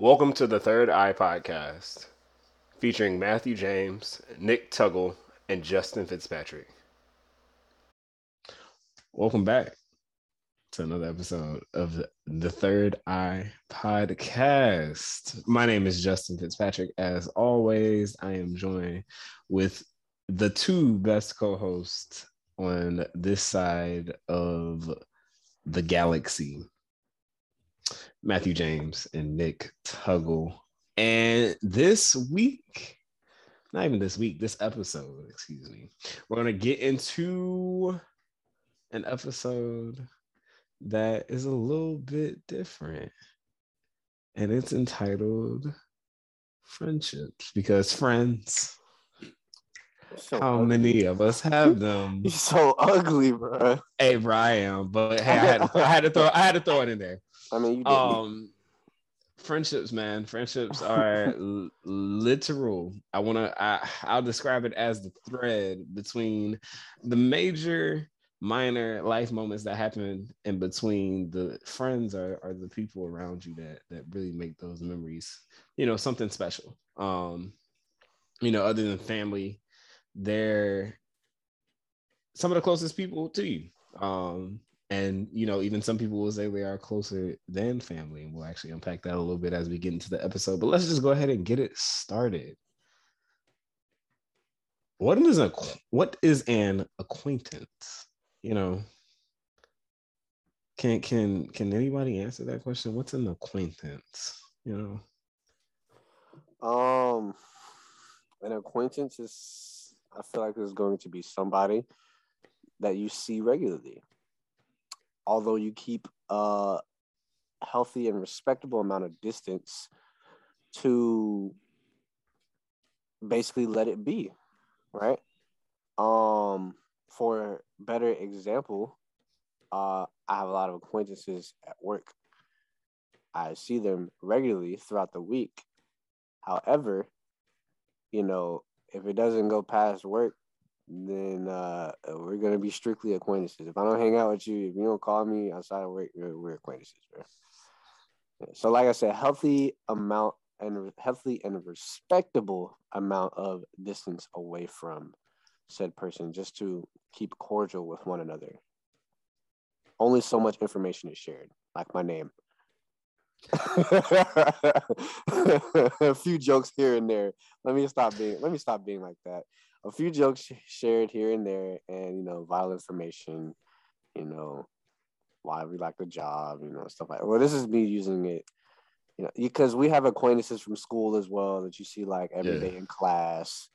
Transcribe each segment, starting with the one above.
Welcome to the Third Eye Podcast, featuring Matthew James, Nick Tuggle, and Justin Fitzpatrick. Welcome back to another episode of the Third Eye Podcast. My name is Justin Fitzpatrick. As always, I am joined with the two best co hosts on this side of the galaxy Matthew James and Nick Tuggle. And this week, not even this week, this episode, excuse me, we're going to get into an episode that is a little bit different. And it's entitled Friendships because friends. So How ugly. many of us have them? You're so ugly, bro. Hey, Brian, but hey, I had, I had to throw I had to throw it in there. I mean, you did. Um, friendships, man. Friendships are l- literal. I want to. I I'll describe it as the thread between the major minor life moments that happen in between the friends are, are the people around you that that really make those memories you know something special um you know other than family they're some of the closest people to you um and you know even some people will say they are closer than family and we'll actually unpack that a little bit as we get into the episode. But let's just go ahead and get it started. What is a what is an acquaintance? You know can can can anybody answer that question? What's an acquaintance? You know? Um an acquaintance is i feel like there's going to be somebody that you see regularly although you keep a healthy and respectable amount of distance to basically let it be, right? Um, for better example, uh, I have a lot of acquaintances at work. I see them regularly throughout the week. However, you know, if it doesn't go past work, then uh, we're gonna be strictly acquaintances. If I don't hang out with you, if you don't call me outside of work, we're, we're acquaintances, bro. So, like I said, healthy amount and healthy and respectable amount of distance away from said person, just to keep cordial with one another. Only so much information is shared, like my name. a few jokes here and there. Let me stop being. Let me stop being like that a few jokes shared here and there, and you know, vital information, you know, why we like the job, you know, stuff like. Well, this is me using it, you know, because we have acquaintances from school as well that you see like every yeah. day in class,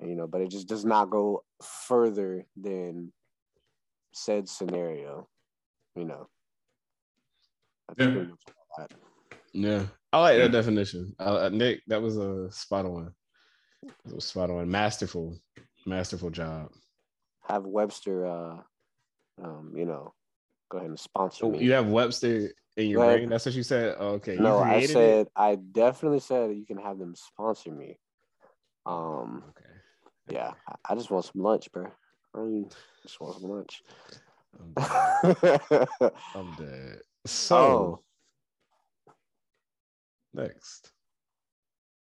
you know, but it just does not go further than said scenario, you know. yeah. yeah, I like that definition. Uh, Nick, that was a spot on. It was spot on. Masterful, masterful job. Have Webster, uh, um, you know, go ahead and sponsor oh, me. You have Webster in your brain. That's what you said. Oh, okay. No, I said it? I definitely said you can have them sponsor me. Um. Okay. Yeah, I, just want some lunch, bro. I just want some lunch. I'm dead. I'm dead. So. Oh. Next.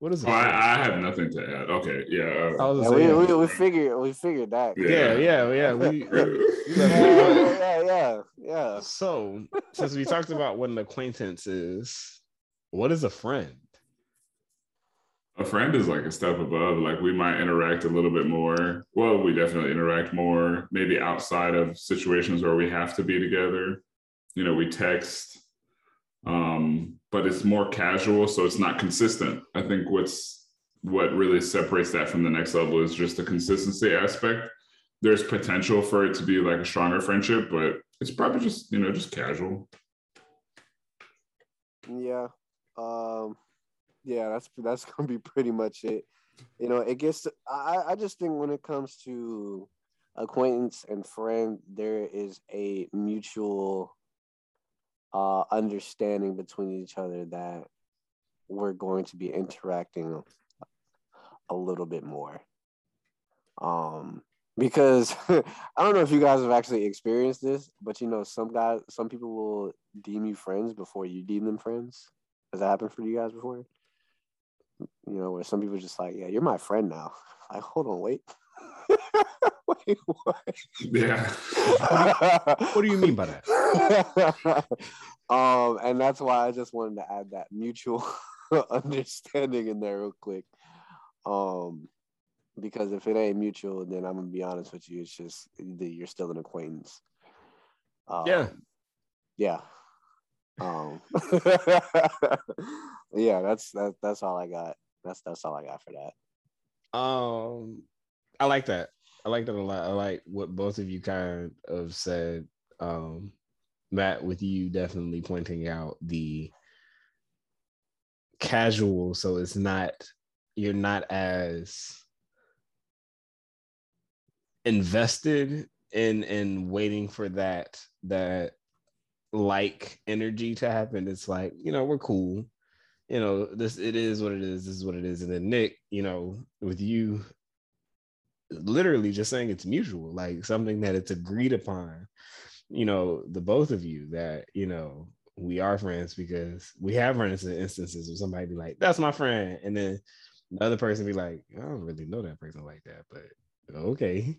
What is it? Oh, I, I, have nothing to add. Okay, yeah. Uh, yeah we, we, we figured we figured that. Yeah, yeah, yeah. We, yeah, yeah, yeah, yeah. So, since we talked about what an acquaintance is, what is a friend? A friend is like a step above. Like we might interact a little bit more. Well, we definitely interact more. Maybe outside of situations where we have to be together. You know, we text. Um, but it's more casual, so it's not consistent. I think what's what really separates that from the next level is just the consistency aspect. There's potential for it to be like a stronger friendship, but it's probably just you know just casual. Yeah, um, yeah, that's that's gonna be pretty much it. You know, it gets. I I just think when it comes to acquaintance and friend, there is a mutual uh, understanding between each other that we're going to be interacting a little bit more. Um, because I don't know if you guys have actually experienced this, but you know, some guys, some people will deem you friends before you deem them friends. Has that happened for you guys before? You know, where some people just like, yeah, you're my friend now. Like, hold on, wait. wait, what? Yeah. What do you mean by that? um, and that's why I just wanted to add that mutual understanding in there real quick. Um, because if it ain't mutual, then I'm gonna be honest with you, it's just you're still an acquaintance. Um, Yeah. yeah. Um, yeah, that's that, that's all I got. That's that's all I got for that. Um, I like that. I like that a lot. I like what both of you kind of said. Um, Matt, with you definitely pointing out the casual, so it's not you're not as invested in in waiting for that that like energy to happen. It's like you know we're cool. You know this it is what it is. This is what it is. And then Nick, you know, with you, literally just saying it's mutual, like something that it's agreed upon. You know, the both of you that you know we are friends because we have run into instances of somebody be like, "That's my friend," and then the other person be like, "I don't really know that person like that, but okay."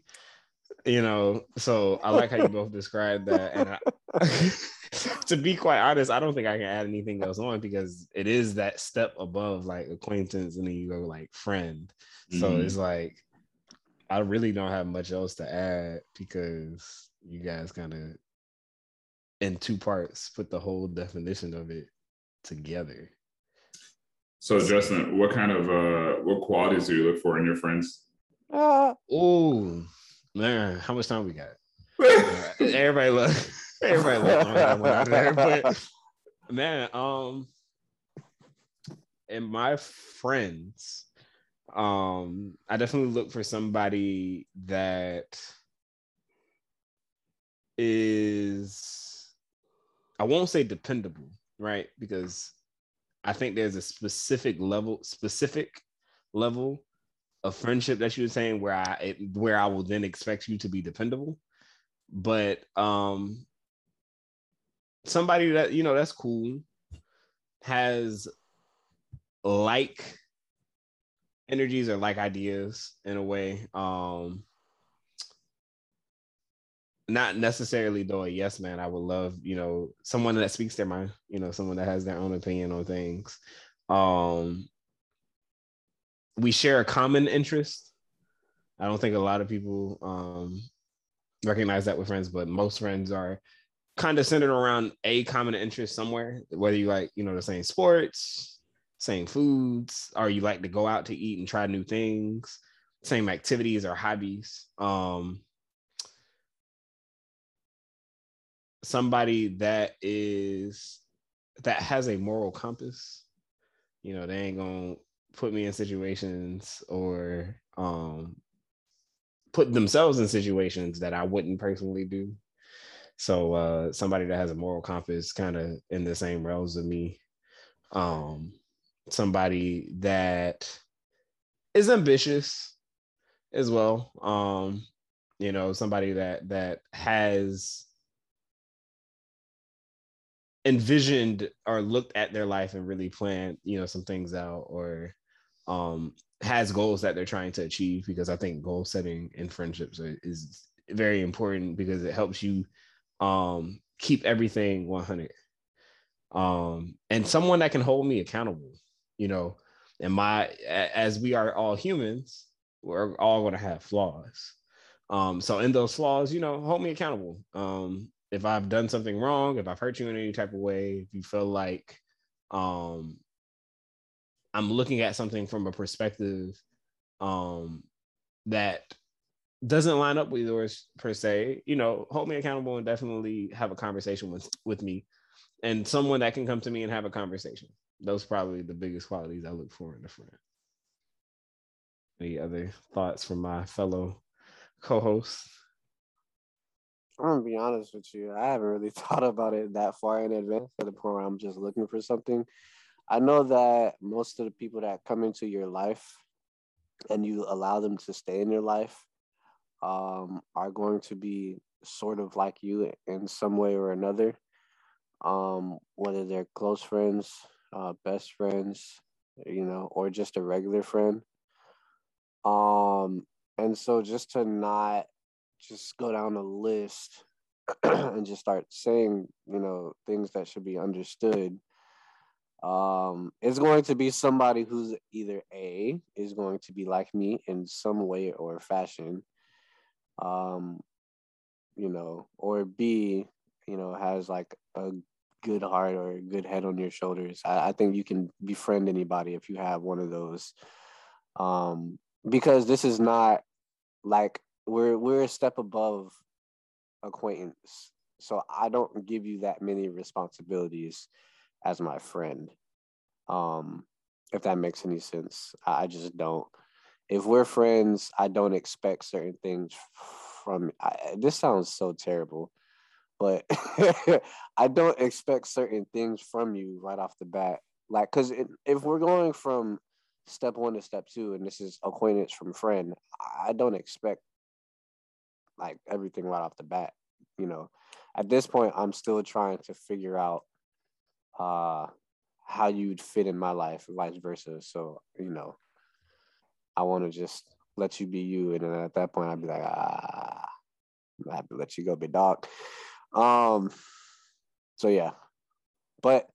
You know, so I like how you both described that, and I, to be quite honest, I don't think I can add anything else on because it is that step above like acquaintance, and then you go like friend. So Mhm. it's like I really don't have much else to add because you guys kind of in two parts put the whole definition of it together. So Justin, what kind of uh what qualities do you look for in your friends? Uh, Oh man, how much time we got? everybody look, everybody look on that one out there, but man, um, and my friends, um, I definitely look for somebody that is, I won't say dependable, right? Because I think there's a specific level, specific level of friendship that you were saying where I where I will then expect you to be dependable. But um somebody that you know that's cool has like energies or like ideas in a way. Um not necessarily though a yes man. I would love, you know, someone that speaks their mind, you know, someone that has their own opinion on things. Um we share a common interest. I don't think a lot of people um, recognize that with friends, but most friends are kind of centered around a common interest somewhere, whether you like, you know, the same sports, same foods, or you like to go out to eat and try new things, same activities or hobbies. Um, somebody that is that has a moral compass, you know, they ain't gonna put me in situations or um put themselves in situations that I wouldn't personally do. So uh somebody that has a moral compass kind of in the same realms of me. Um somebody that is ambitious as well. Um you know, somebody that that has envisioned or looked at their life and really planned, you know, some things out or um has goals that they're trying to achieve because I think goal setting in friendships is very important because it helps you um keep everything 100 um and someone that can hold me accountable you know and my as we are all humans we're all going to have flaws. Um so in those flaws you know hold me accountable. Um if i've done something wrong if i've hurt you in any type of way if you feel like um I'm looking at something from a perspective um, that doesn't line up with yours per se, you know, hold me accountable and definitely have a conversation with with me, and someone that can come to me and have a conversation. Those probably the biggest qualities I look for in a friend. Any other thoughts from my fellow co-hosts? I'm gonna be honest with you. I haven't really thought about it that far in advance to the point where I'm just looking for something. I know that most of the people that come into your life and you allow them to stay in your life um, are going to be sort of like you in some way or another. Um, whether they're close friends uh, best friends, you know, or just a regular friend. Um, and so just to not just go down a list and just start saying, you know, things that should be understood. Um, it's going to be somebody who's either A is going to be like me in some way or fashion. Um, you know, or B, you know, has like a good heart or a good head on your shoulders. I, I think you can befriend anybody if you have one of those. Um, because this is not like we're we're a step above acquaintance. So I don't give you that many responsibilities as my friend. Um, if that makes any sense. I just don't. If we're friends, I don't expect certain things from I, this sounds so terrible, but I don't expect certain things from you right off the bat. Like, cause if we're going from step one to step two, and this is acquaintance from friend, I don't expect like everything right off the bat. You know, at this point, I'm still trying to figure out uh how you'd fit in my life, vice versa. So, you know, I want to just let you be you. And then at that point, I'd be like, ah, I have to let you go, big dog. Um, so yeah, but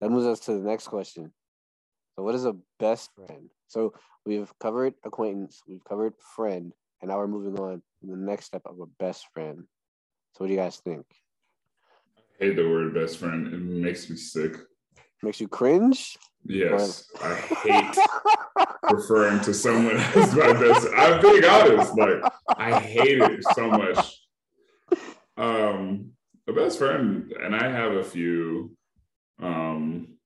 that moves us to the next question. So, what is a best friend? So we've covered acquaintance, we've covered friend, and now we're moving on the next step of a best friend. So, what do you guys think? I hate the word best friend. It makes me sick. Makes you cringe? Yes, I hate referring to someone as my best. I'm being honest. Like I hate it so much. Um, a best friend, and I have a few. Um,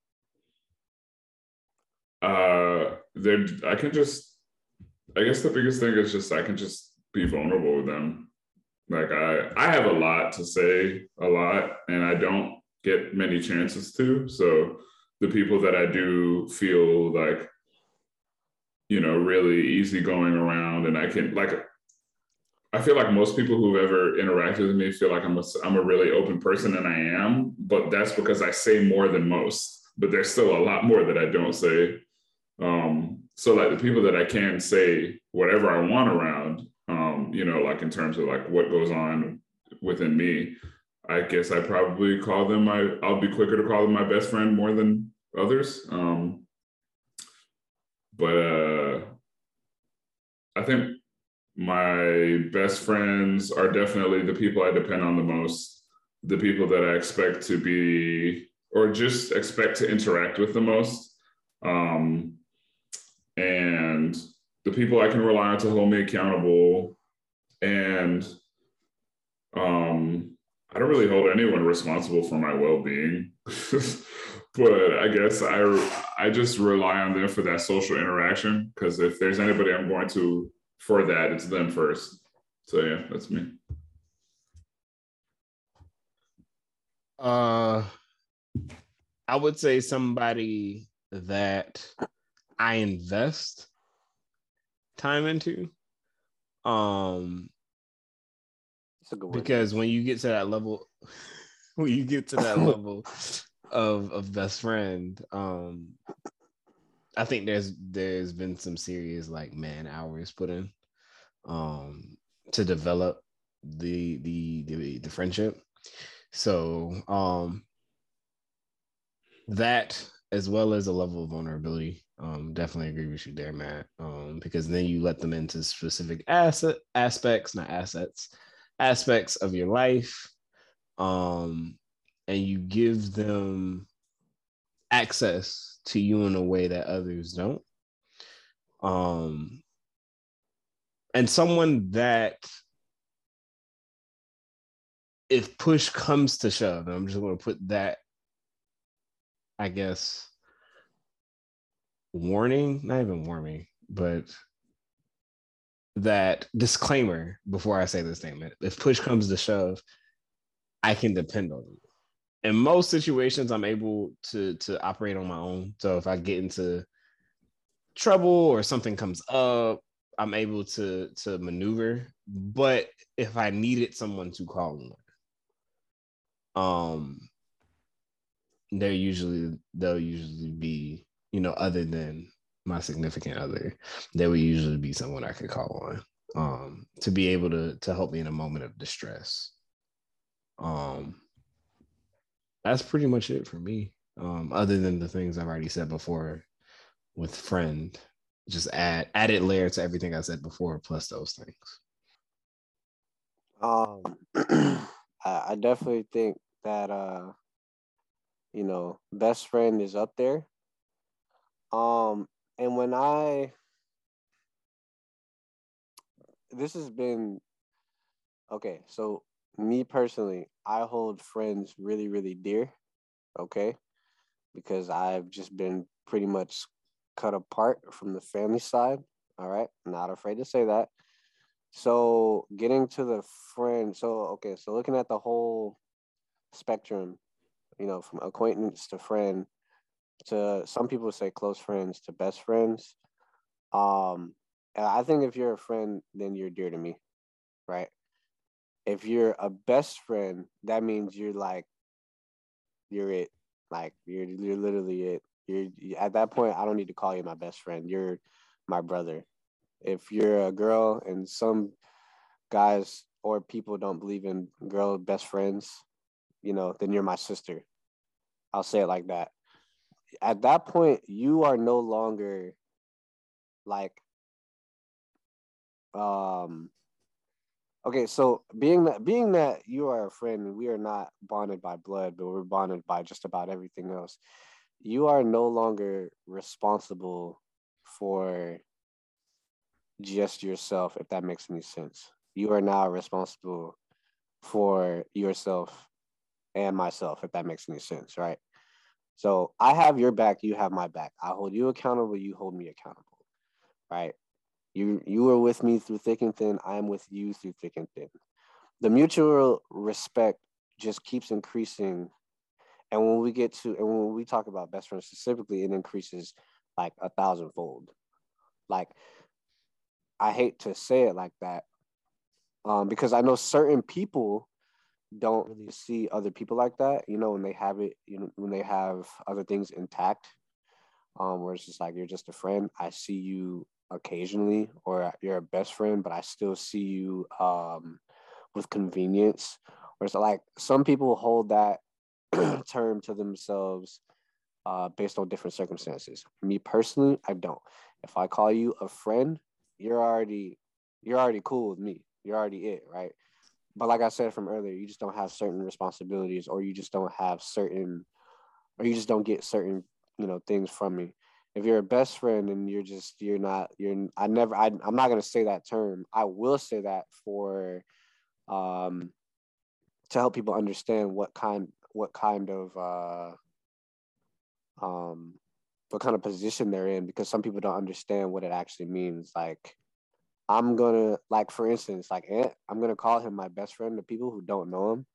uh, there, I can just. I guess the biggest thing is just I can just be vulnerable with them. Like I, I have a lot to say, a lot, and I don't get many chances to. So the people that I do feel like, you know, really easy going around and I can like I feel like most people who've ever interacted with me feel like I'm a, I'm a really open person and I am, but that's because I say more than most, but there's still a lot more that I don't say. Um, so like the people that I can say whatever I want around, you know, like in terms of like what goes on within me, I guess I probably call them my I'll be quicker to call them my best friend more than others. Um, but uh, I think my best friends are definitely the people I depend on the most, the people that I expect to be or just expect to interact with the most. Um, and the people I can rely on to hold me accountable. And um, I don't really hold anyone responsible for my well being. but I guess I I just rely on them for that social interaction because if there's anybody I'm going to for that, it's them first. So yeah, that's me. Uh, I would say somebody that I invest time into. Um, because when you get to that level, when you get to that level of of best friend, um, I think there's there's been some serious like man hours put in, um, to develop the the the, the friendship. So um, that as well as a level of vulnerability. Um, definitely agree with you there, Matt. Um, because then you let them into specific asset aspects, not assets, aspects of your life. Um, and you give them access to you in a way that others don't. Um, and someone that, if push comes to shove, I'm just going to put that, I guess, warning, not even warning, but that disclaimer before I say this statement. If push comes to shove, I can depend on you in most situations i'm able to to operate on my own so if i get into trouble or something comes up i'm able to to maneuver but if i needed someone to call on um they're usually they'll usually be you know other than my significant other, there would usually be someone I could call on um, to be able to to help me in a moment of distress. Um, that's pretty much it for me. Um, other than the things I've already said before with friend, just add added layer to everything I said before, plus those things. Um, I, I definitely think that uh, you know, best friend is up there. Um, and when I this has been okay, so me personally, I hold friends really, really dear. Okay. Because I've just been pretty much cut apart from the family side. All right. Not afraid to say that. So getting to the friend, so okay, so looking at the whole spectrum, you know, from acquaintance to friend to some people say close friends to best friends. Um, I think if you're a friend, then you're dear to me, right? If you're a best friend, that means you're like, you're it. Like you're you're literally it. You're at that point. I don't need to call you my best friend. You're my brother. If you're a girl and some guys or people don't believe in girl best friends, you know, then you're my sister. I'll say it like that at that point you are no longer like um okay so being that being that you are a friend we are not bonded by blood but we're bonded by just about everything else you are no longer responsible for just yourself if that makes any sense. You are now responsible for yourself and myself if that makes any sense right so I have your back, you have my back. I hold you accountable, you hold me accountable. Right? You you are with me through thick and thin, I am with you through thick and thin. The mutual respect just keeps increasing. And when we get to and when we talk about best friends specifically, it increases like a thousandfold. Like I hate to say it like that. Um, because I know certain people don't really see other people like that. You know, when they have it, you know, when they have other things intact, um, where it's just like you're just a friend. I see you occasionally, or you're a best friend, but I still see you um, with convenience. Or it's like some people hold that term to themselves uh, based on different circumstances. Me personally, I don't. If I call you a friend, you're already you're already cool with me. You're already it, right? But like I said from earlier, you just don't have certain responsibilities, or you just don't have certain, or you just don't get certain, you know, things from me. If you're a best friend and you're just you're not you're I never I, I'm not gonna say that term. I will say that for, um, to help people understand what kind what kind of uh, um, what kind of position they're in because some people don't understand what it actually means. Like I'm gonna like for instance, like Ant, I'm gonna call him my best friend to people who don't know him,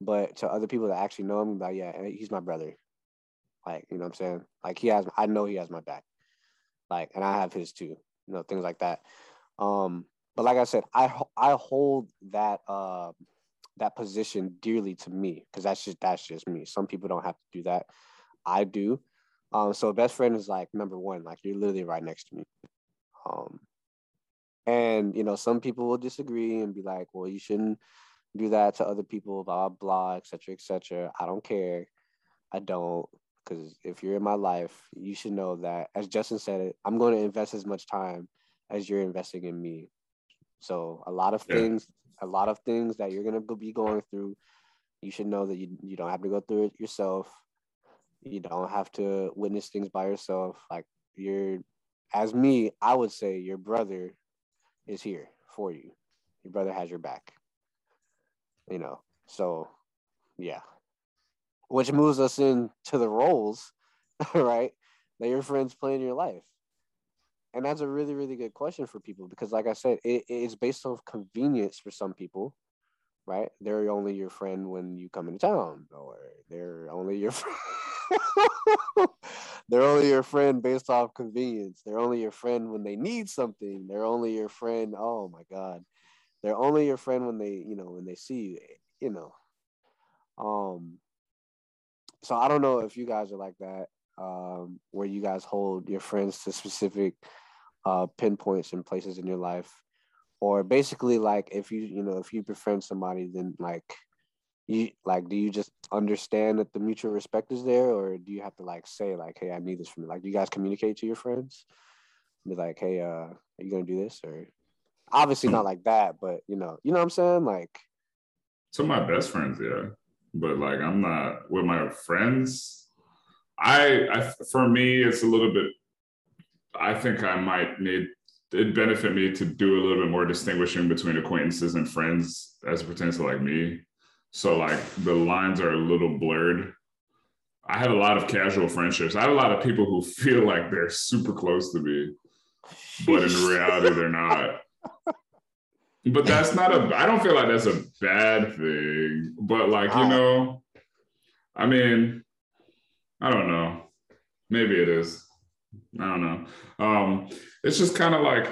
but to other people that actually know him, like yeah, he's my brother. Like you know what I'm saying? Like he has, I know he has my back. Like and I have his too. You know things like that. Um, but like I said, I I hold that uh that position dearly to me because that's just that's just me. Some people don't have to do that. I do. Um, so best friend is like number one. Like you're literally right next to me. Um, and you know, some people will disagree and be like, "Well, you shouldn't do that to other people," blah blah, etc. etc. I don't care. I don't, because if you're in my life, you should know that, as Justin said I'm going to invest as much time as you're investing in me. So a lot of yeah. things, a lot of things that you're gonna be going through, you should know that you you don't have to go through it yourself. You don't have to witness things by yourself. Like you're, as me, I would say your brother is here for you. Your brother has your back. You know, so yeah. Which moves us into the roles, right? That your friends play in your life. And that's a really, really good question for people because, like I said, it, it's based on convenience for some people, right? They're only your friend when you come into town, or they're only your friend. They're only your friend based off convenience. They're only your friend when they need something. They're only your friend. Oh my God. They're only your friend when they, you know, when they see you, you know. Um, so I don't know if you guys are like that, um, where you guys hold your friends to specific uh, pinpoints and places in your life, or basically like if you you know if you befriend somebody, then like you like do you just understand that the mutual respect is there, or do you have to like say like, hey, I need this from you? Like, do you guys communicate to your friends? Be like, hey, uh, are you gonna do this or? Obviously not like that, but you know, you know what I'm saying? Like, of my best friends, yeah but like I'm not with my friends. I, I for me, it's a little bit. I think I might need it benefit me to do a little bit more distinguishing between acquaintances and friends as it pertains to like me. So like the lines are a little blurred. I have a lot of casual friendships. I have a lot of people who feel like they're super close to me, but in reality they're not. But that's not a. I don't feel like that's a bad thing. But like you know, I mean, I don't know. Maybe it is. I don't know. Um, it's just kind of like,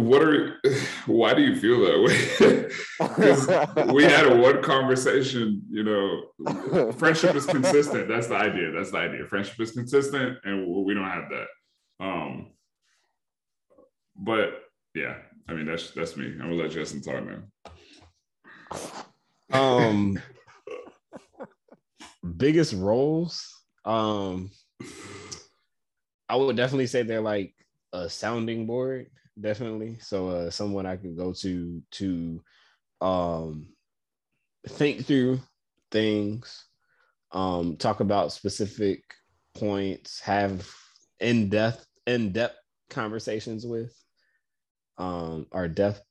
what are? Why do you feel that way? We had one conversation. You know, friendship is consistent. That's the idea. That's the idea. Friendship is consistent, and we don't have that. Um, but yeah, I mean, that's that's me. I'm gonna let Justin talk now. Um, biggest roles. Um, I would definitely say they're like a sounding board. Definitely, so uh, someone I can go to to um think through things, um, talk about specific points, have in depth in depth conversations with um, our depth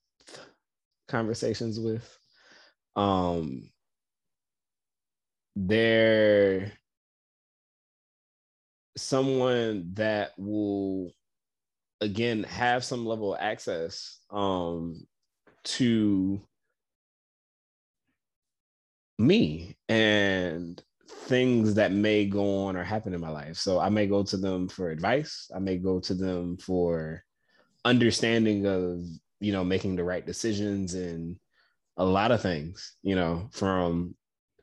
conversations with. Um, they're someone that will again have some level of access um, to me and things that may go on or happen in my life. So I may go to them for advice. I may go to them for understanding of you know making the right decisions and a lot of things you know from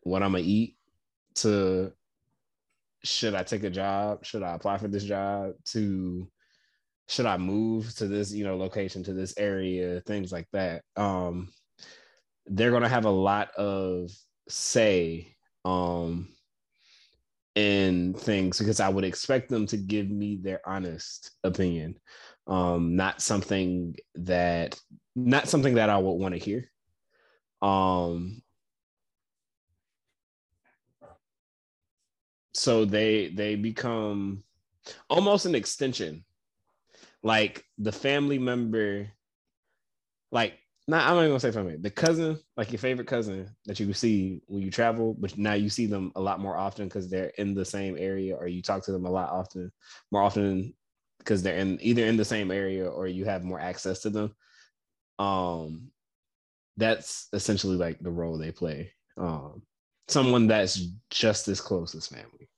what i'm gonna eat to should i take a job should i apply for this job to should i move to this you know location to this area things like that um they're going to have a lot of say um in things because i would expect them to give me their honest opinion um, not something that not something that I would want to hear. Um, so they they become almost an extension, like the family member, like not I'm not even gonna say family, the cousin, like your favorite cousin that you see when you travel, but now you see them a lot more often because they're in the same area or you talk to them a lot often, more often because they're in either in the same area or you have more access to them. Um, that's essentially like the role they play. Um, someone that's just as close as family.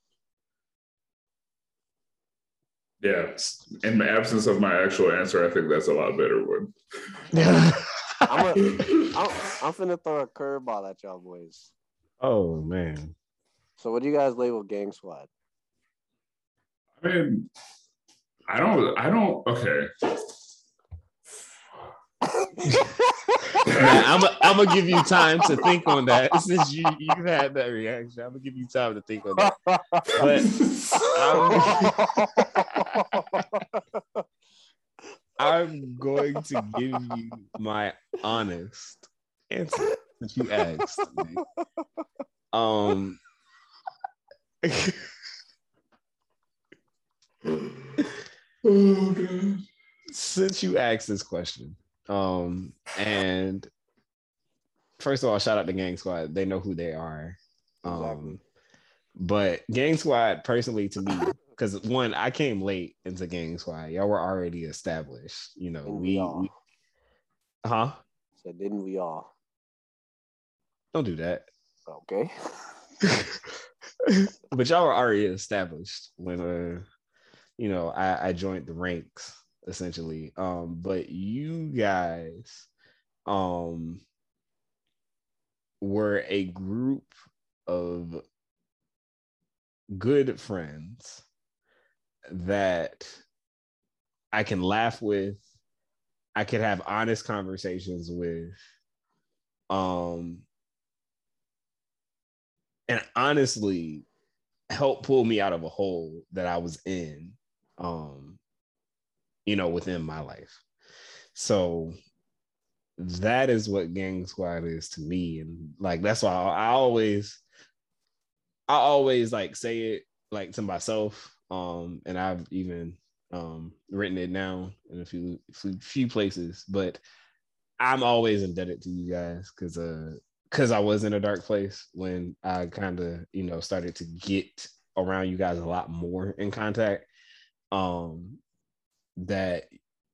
Yeah. In the absence of my actual answer, I think that's a lot better one. Yeah. I'm, a, I'm, I'm finna throw a curveball at y'all boys. Oh man. So what do you guys label gang squad? I mean, I don't. I don't. Okay. I'm I'm gonna give you time to think on that since you you've had that reaction. I'm gonna give you time to think on that. But I'm, I'm going to give you my honest answer that you asked. Me. Um. Oh. Since you asked this question, um, and first of all, shout out to Gang Squad. They know who they are. Um, exactly. but Gang Squad, personally, to me, because one, I came late into Gang Squad. Y'all were already established. You know, didn't we, we, huh? So didn't we all? Don't do that. Okay. but y'all were already established when uh you know, I, I joined the ranks essentially. Um, but you guys um were a group of good friends that I can laugh with, I could have honest conversations with. Um and honestly help pull me out of a hole that I was in um you know within my life. So that is what gang squad is to me. And like that's why I, I always I always like say it like to myself. Um and I've even um written it down in a few few, places but I'm always indebted to you guys cuz uh cuz I was in a dark place when I kind of you know started to get around you guys a lot more in contact. Um that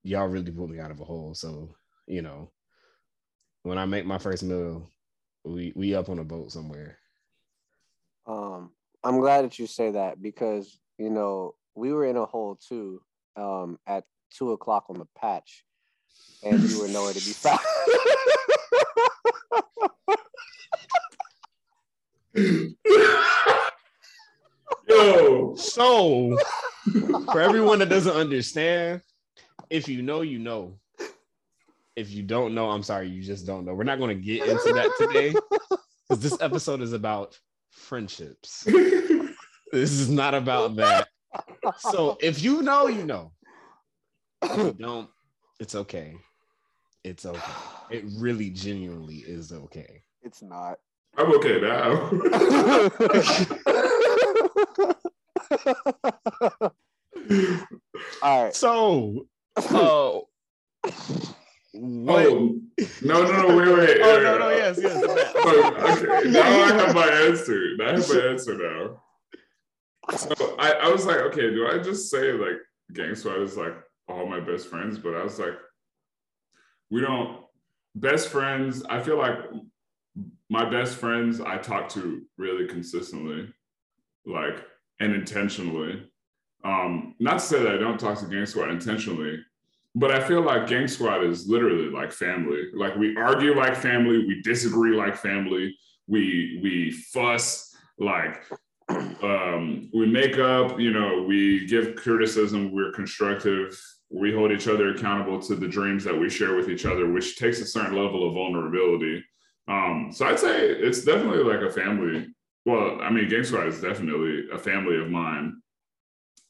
y'all really put me out of a hole so you know when I make my first meal, we we up on a boat somewhere. Um, I'm glad that you say that because you know we were in a hole too. Um, at two o'clock on the patch, and you were nowhere to be found. Yo, so for everyone that doesn't understand, if you know, you know if you don't know, I'm sorry, you just don't know. We're not going to get into that today because this episode is about friendships. this is not about that. So if you know, you know. If you don't, it's okay. It's okay. It really genuinely is okay. It's not. I'm okay now. All right. So, oh. Uh, what? Oh, no, no, no, wait, wait. oh, no, no, yes, yes. okay, now I have my answer. Now I have my answer now. So I, I was like, okay, do I just say like Gang Squad is like all my best friends? But I was like, we don't, best friends, I feel like my best friends I talk to really consistently, like, and intentionally. Um, not to say that I don't talk to Gang Squad intentionally, but I feel like Gang Squad is literally like family. Like we argue like family, we disagree like family, we we fuss like um, we make up. You know, we give criticism. We're constructive. We hold each other accountable to the dreams that we share with each other, which takes a certain level of vulnerability. Um, so I'd say it's definitely like a family. Well, I mean, Gang Squad is definitely a family of mine.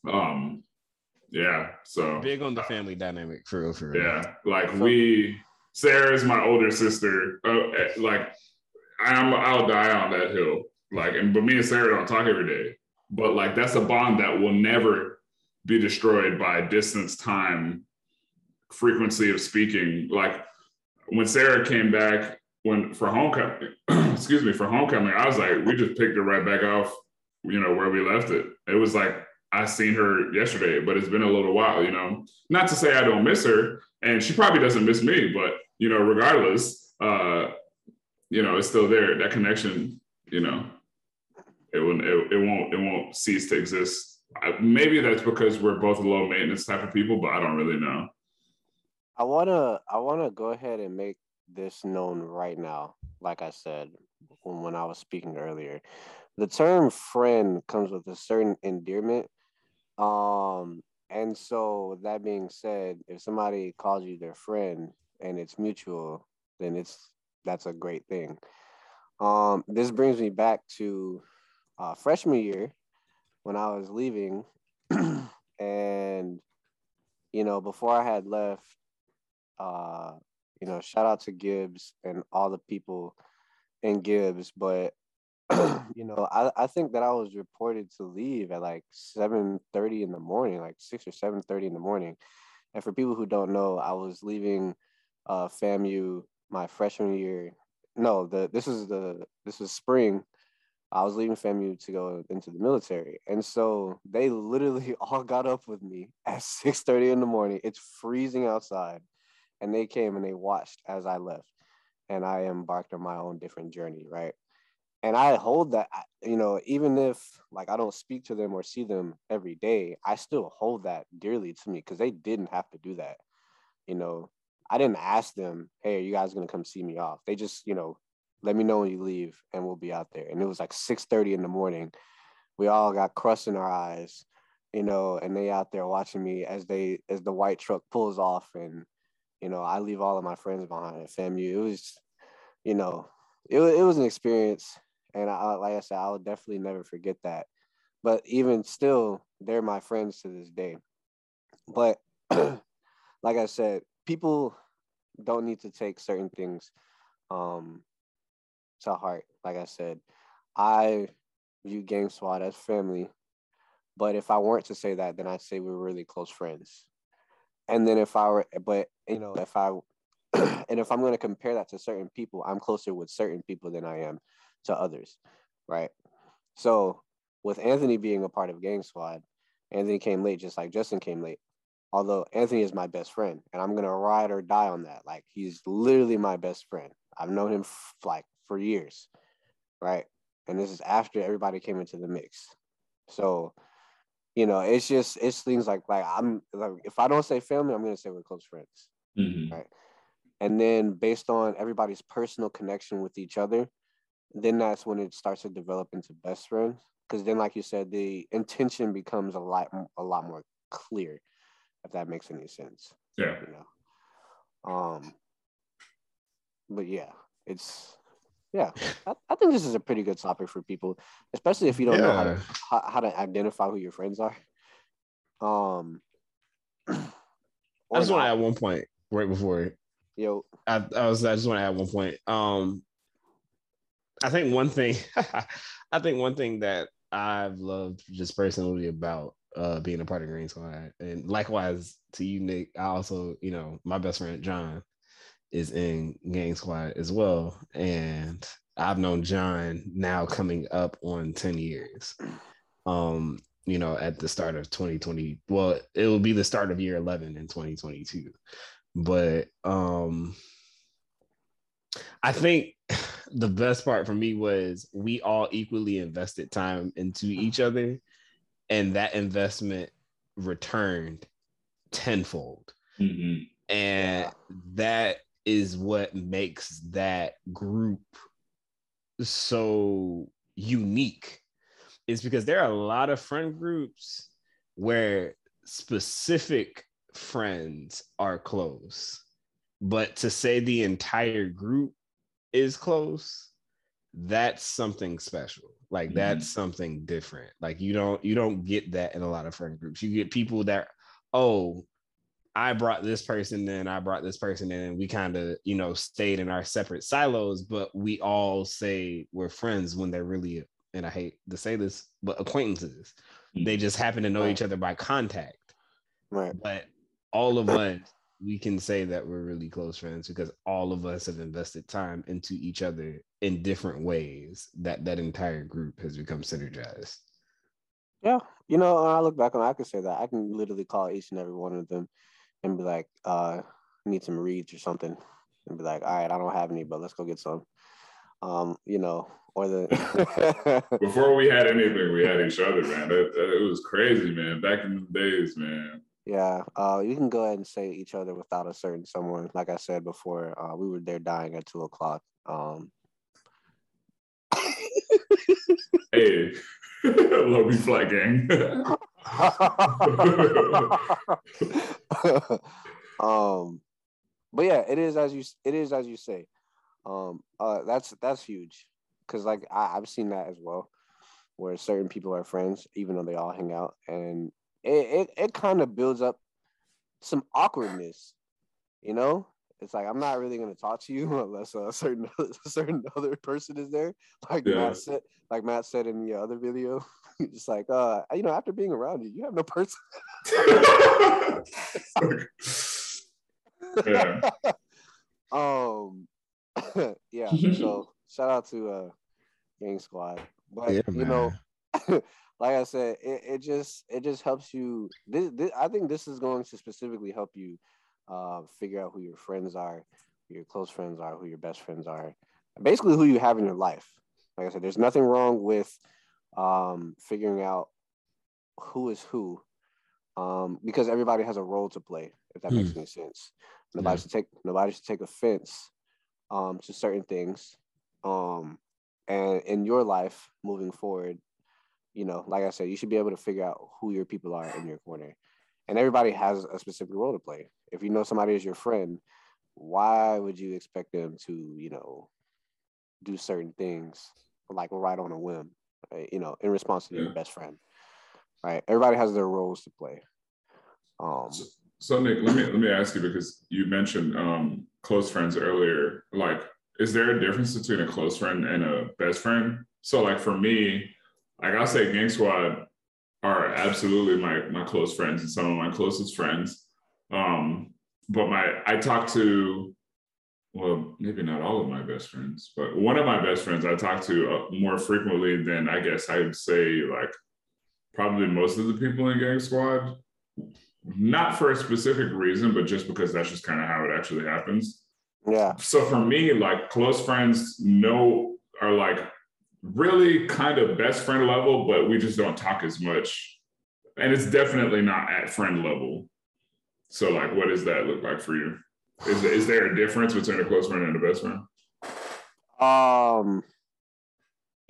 Um, yeah. So big on the family dynamic for real, for real. Yeah. Like we Sarah is my older sister. Uh, like I'm I'll die on that hill. Like, and but me and Sarah don't talk every day. But like that's a bond that will never be destroyed by distance, time, frequency of speaking. Like when Sarah came back when for homecoming, excuse me, for homecoming, I was like, we just picked it right back off, you know, where we left it. It was like I seen her yesterday, but it's been a little while, you know. Not to say I don't miss her, and she probably doesn't miss me, but you know, regardless, uh, you know, it's still there. That connection, you know, it won't it, it won't it won't cease to exist. I, maybe that's because we're both low maintenance type of people, but I don't really know. I wanna I wanna go ahead and make this known right now. Like I said when I was speaking earlier, the term friend comes with a certain endearment um, and so that being said, if somebody calls you their friend and it's mutual, then it's that's a great thing. Um, this brings me back to uh, freshman year when I was leaving, and you know, before I had left, uh, you know, shout out to Gibbs and all the people in Gibbs, but you know, I, I think that I was reported to leave at like 7:30 in the morning, like 6 or 7:30 in the morning. And for people who don't know, I was leaving uh FAMU my freshman year. No, the this is the this is spring. I was leaving FAMU to go into the military. And so they literally all got up with me at 6:30 in the morning. It's freezing outside. And they came and they watched as I left. And I embarked on my own different journey, right? and I hold that, you know, even if like I don't speak to them or see them every day, I still hold that dearly to me because they didn't have to do that. You know, I didn't ask them, hey, are you guys gonna come see me off? They just, you know, let me know when you leave, and we'll be out there. And it was like six thirty in the morning. We all got crust in our eyes, you know, and they out there watching me as they as the white truck pulls off, and you know, I leave all of my friends behind. At FAMU, it was, you know, it it was an experience, and I like I said, I will definitely never forget that. But even still, they're my friends to this day. But like I said, people don't need to take certain things um, to heart. Like I said, I view Gang Squad as family. But if I weren't to say that, then I'd say we're really close friends. And then if I were, but you know, if I, and if I'm going to compare that to certain people, I'm closer with certain people than I am to others, right? So with Anthony being a part of Gang Squad, Anthony came late, just like Justin came late although Anthony is my best friend and I'm going to ride or die on that. Like he's literally my best friend. I've known him f- like for years. Right. And this is after everybody came into the mix. So, you know, it's just, it's things like, like I'm like, if I don't say family, I'm going to say we're close friends. Mm-hmm. Right. And then based on everybody's personal connection with each other, then that's when it starts to develop into best friends. Cause then, like you said, the intention becomes a lot, a lot more clear if that makes any sense. Yeah. You know. Um. But yeah, it's yeah. I, I think this is a pretty good topic for people, especially if you don't yeah. know how to how, how, to identify who your friends are. Um. I just want to add one point right before. Yo. I, I was. I just want to add one point. Um. I think one thing. I think one thing that I've loved just personally about uh, being a part of Green Squad. And likewise to you, Nick, I also, you know, my best friend John is in Gang Squad as well. And I've known John now coming up on 10 years. Um, you know, at the start of 2020. Well, it will be the start of year 11 in 2022. But um I think the best part for me was we all equally invested time into each other and that investment returned tenfold. Mm-hmm. And that is what makes that group so unique. Is because there are a lot of friend groups where specific friends are close, but to say the entire group is close, that's something special. Like mm-hmm. that's something different. Like you don't you don't get that in a lot of friend groups. You get people that oh, I brought this person in, I brought this person in, and we kind of, you know, stayed in our separate silos, but we all say we're friends when they're really, and I hate to say this, but acquaintances. Mm-hmm. They just happen to know right. each other by contact. Right. But all of us we can say that we're really close friends because all of us have invested time into each other in different ways that that entire group has become synergized yeah you know i look back on i can say that i can literally call each and every one of them and be like uh need some reads or something. And be like all right i don't have any but let's go get some. Um you know or the before we had anything we had each other man. It, it was crazy man. Back in the days man. Yeah, uh, you can go ahead and say each other without a certain someone. Like I said before, uh, we were there dying at two o'clock. Um, hey, you, flat gang. um, but yeah, it is as you it is as you say. Um, uh, that's that's huge because like I, I've seen that as well, where certain people are friends even though they all hang out, and it it, it kind of builds up some awkwardness, you know. It's like I'm not really gonna talk to you unless a certain a certain other person is there. Like yeah. Matt said, like Matt said in the other video, just like uh, you know, after being around you, you have no person. yeah. um, yeah. So shout out to uh, Gang Squad, but yeah, you know like I said, it, it just it just helps you. This, this, I think this is going to specifically help you uh, figure out who your friends are, who your close friends are, who your best friends are, basically who you have in your life. Like I said, there's nothing wrong with um, figuring out who is who, um, because everybody has a role to play. If that hmm. makes any sense, nobody yeah. should take nobody should take offense um, to certain things Um, and in your life moving forward, you know, like I said, you should be able to figure out who your people are in your corner. And everybody has a specific role to play. If you know somebody is your friend, why would you expect them to, you know, do certain things like right on a whim, right? you know, in response to yeah. your best friend, right? Everybody has their roles to play. Um, so, so Nick, let me let me ask you because you mentioned um, close friends earlier. Like, is there a difference between a close friend and a best friend? So, like for me, like I'll say, Gang Squad are absolutely my my close friends and some of my closest friends. Um, but my I talk to well, maybe not all of my best friends, but one of my best friends I talk to uh, more frequently than I guess I would say like probably most of the people in Gang Squad. Not for a specific reason, but just because that's just kind of how it actually happens. Yeah. So for me, like close friends know are like really kind of best friend level, but we just don't talk as much. And it's definitely not at friend level. So like what does that look like for you? Is, is there a difference between a close friend and a best friend? Um,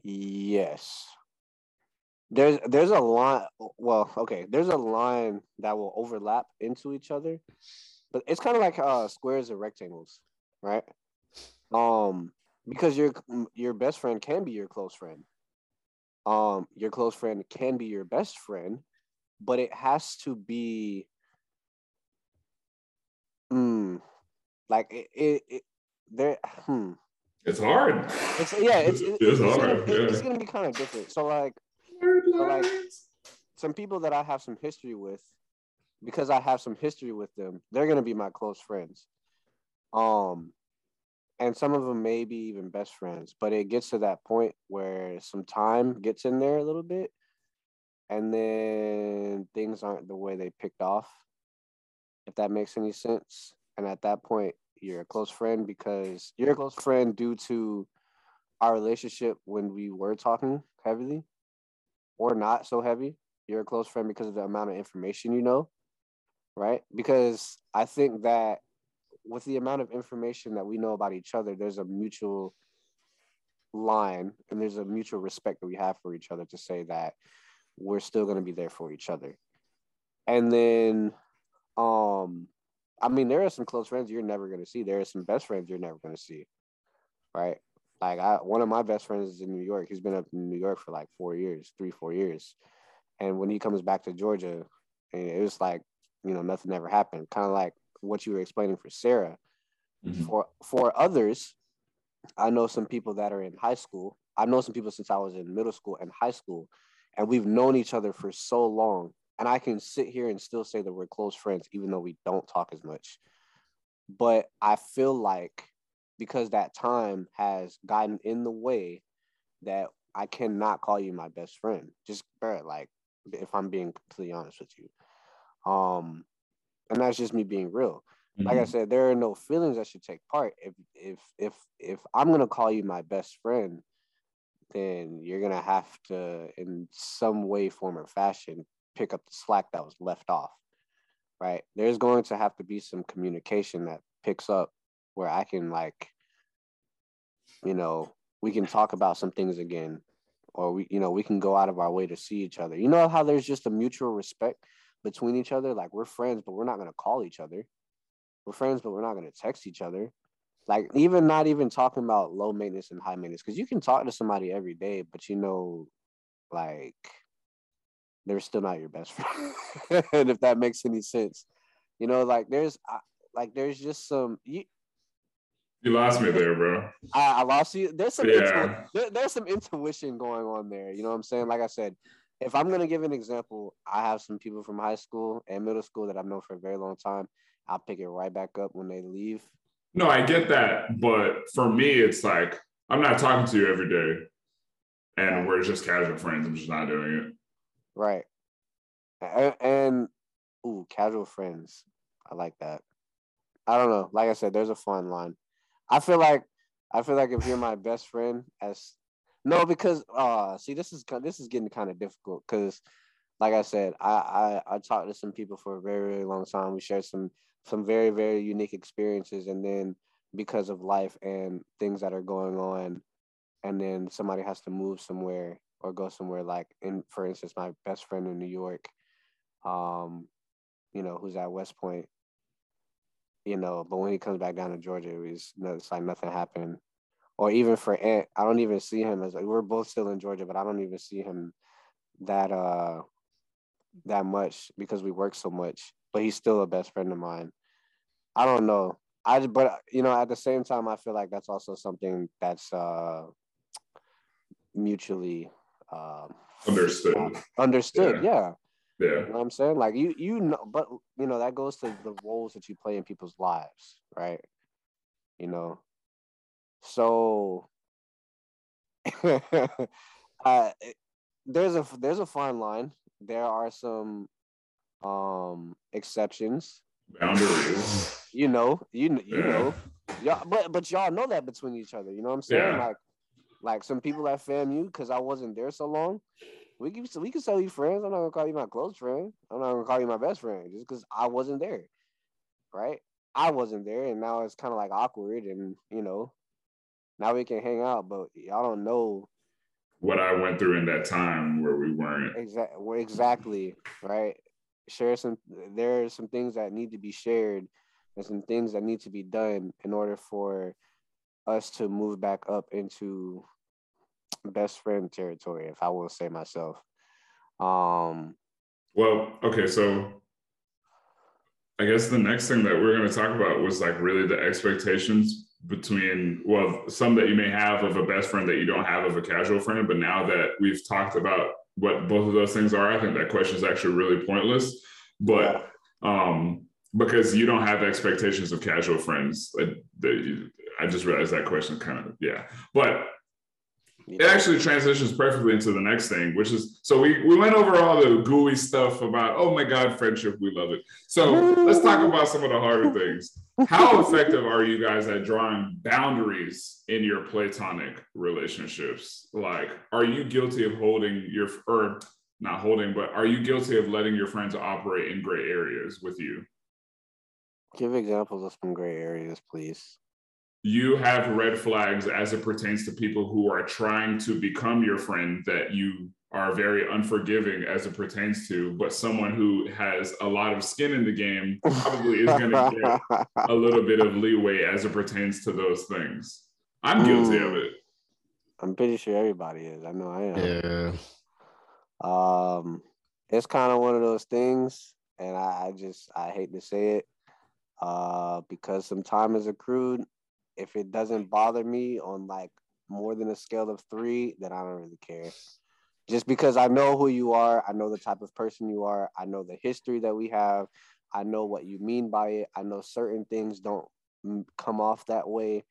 yes. There's there's a line. Well, okay, there's a line that will overlap into each other, but it's kind of like uh, squares and rectangles, right? Um, because your your best friend can be your close friend. Um, your close friend can be your best friend, but it has to be. Hmm like it, it, it there. Hmm. It's hard. It's yeah. It's it's, it's, it's hard. Gonna, yeah. it's gonna be kind of different. So like, so like, some people that I have some history with, because I have some history with them, they're gonna be my close friends. Um, and some of them may be even best friends. But it gets to that point where some time gets in there a little bit, and then things aren't the way they picked off. If that makes any sense and at that point you're a close friend because you're a close friend due to our relationship when we were talking heavily or not so heavy you're a close friend because of the amount of information you know right because i think that with the amount of information that we know about each other there's a mutual line and there's a mutual respect that we have for each other to say that we're still going to be there for each other and then um I mean, there are some close friends you're never gonna see. There are some best friends you're never gonna see, right? Like I, one of my best friends is in New York. He's been up in New York for like four years, three, four years, and when he comes back to Georgia, it was like you know nothing ever happened. Kind of like what you were explaining for Sarah. Mm-hmm. For for others, I know some people that are in high school. I know some people since I was in middle school and high school, and we've known each other for so long and I can sit here and still say that we're close friends, even though we don't talk as much. But I feel like because that time has gotten in the way that I cannot call you my best friend. Just bro, like if I'm being completely honest with you. Um, and that's just me being real. Mm-hmm. Like I mm-hmm. said, there are no feelings that should take part. If if if if I'm gonna call you my best friend, then you're gonna have to, in some way, form, or fashion, pick up the slack that was left off, right? There's going to have to be some communication that picks up where I can like, you know, we can talk about some things again, or we, you know, we can go out of our way to see each other. You know how there's just a mutual respect between each other. Like we're friends, but we're not gonna call each other. We're friends, but we're not gonna text each other. Like even not even talking about low maintenance and high maintenance, because you can talk to somebody every day, but you know, like they're still not your best friend. and if that makes any sense, you know, like there's like there's just some you. You lost me there, bro. I, I lost you. There's some yeah. there, there's some intuition going on there. You know what I'm saying? Like I said, if I'm gonna give an example, I have some people from high school and middle school that I've known for a very long time. I'll pick it right back up when they leave. No, I get that, but for me, it's like I'm not talking to you every day, and we're just casual friends. I'm just not doing it. Right. And, and ooh, casual friends. I like that. I don't know. Like I said, there's a fine line. I feel like I feel like if you're my best friend, as no, because uh, see, this is this is getting kind of difficult because, like I said, I, I I talked to some people for a very very long time. We shared some some very very unique experiences, and then because of life and things that are going on, and then somebody has to move somewhere or go somewhere like in for instance my best friend in new york um you know who's at west point you know but when he comes back down to georgia it was it's like nothing happened or even for Ant, I don't even see him as like we're both still in Georgia, but I don't even see him that uh that much because we work so much. But he's still a best friend of mine. I don't know. I but you know at the same time I feel like that's also something that's uh mutually um understood. Understood, yeah. yeah. You know what I'm saying? Like you you know but you know that goes to the roles that you play in people's lives, right? You know, so uh, there's a there's a fine line. There are some um exceptions. Boundaries. You know, you you yeah. know, y'all, but but y'all know that between each other. You know what I'm saying? Yeah. Like like some people at FAMU, because I wasn't there so long. We can we can tell you friends. I'm not gonna call you my close friend. I'm not gonna call you my best friend just because I wasn't there. Right? I wasn't there, and now it's kind of like awkward, and you know, now we can hang out, but y'all don't know what I went through in that time where we weren't. Exactly. Exactly. Right. Share some. There are some things that need to be shared, and some things that need to be done in order for us to move back up into best friend territory, if I will say myself. Um. Well, okay, so I guess the next thing that we're going to talk about was like really the expectations between well some that you may have of a best friend that you don't have of a casual friend but now that we've talked about what both of those things are i think that question is actually really pointless. But um because you don't have expectations of casual friends i just realized that question kind of yeah. But it actually transitions perfectly into the next thing, which is so we, we went over all the gooey stuff about, oh my God, friendship, we love it. So let's talk about some of the harder things. How effective are you guys at drawing boundaries in your platonic relationships? Like, are you guilty of holding your, or not holding, but are you guilty of letting your friends operate in gray areas with you? Give examples of some gray areas, please you have red flags as it pertains to people who are trying to become your friend that you are very unforgiving as it pertains to, but someone who has a lot of skin in the game probably is going to get a little bit of leeway as it pertains to those things. I'm guilty of it. I'm pretty sure everybody is. I know I am. Yeah. Um, it's kind of one of those things, and I, I just I hate to say it, uh, because some time is accrued if it doesn't bother me on like more than a scale of three, then I don't really care. Just because I know who you are, I know the type of person you are, I know the history that we have, I know what you mean by it. I know certain things don't come off that way.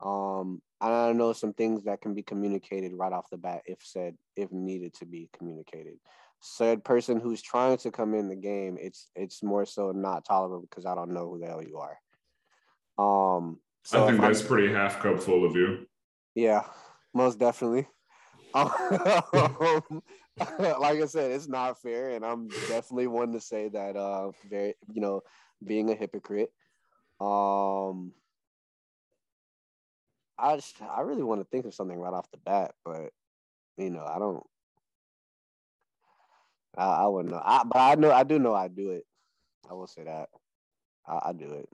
Um, I know some things that can be communicated right off the bat if said, if needed to be communicated. Said person who's trying to come in the game, it's it's more so not tolerable because I don't know who the hell you are. Um, so I think that's I'm, pretty half cup full of you. Yeah, most definitely. Um, like I said, it's not fair, and I'm definitely one to say that. Uh, very, you know, being a hypocrite. Um, I just, I really want to think of something right off the bat, but you know, I don't. I, I wouldn't know. I, but I know I do know I do it. I will say that. I, I do it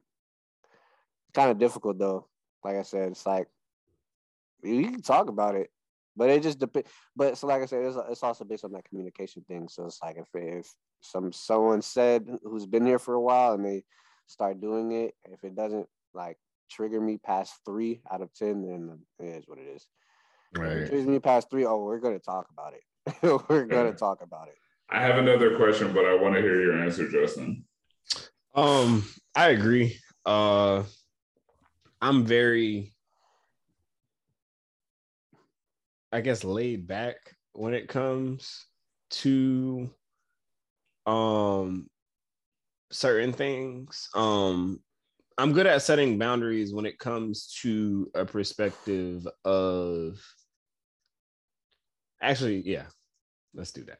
kind of difficult though. Like I said, it's like you can talk about it, but it just depends. But so, like I said, it's, it's also based on that communication thing. So it's like if if some someone said who's been here for a while and they start doing it, if it doesn't like trigger me past three out of ten, then it is what it is. Right. If it triggers me past three, oh, we're gonna talk about it. we're gonna talk about it. I have another question, but I want to hear your answer, Justin. Um, I agree. Uh, I'm very, I guess, laid back when it comes to um certain things. Um I'm good at setting boundaries when it comes to a perspective of actually, yeah, let's do that.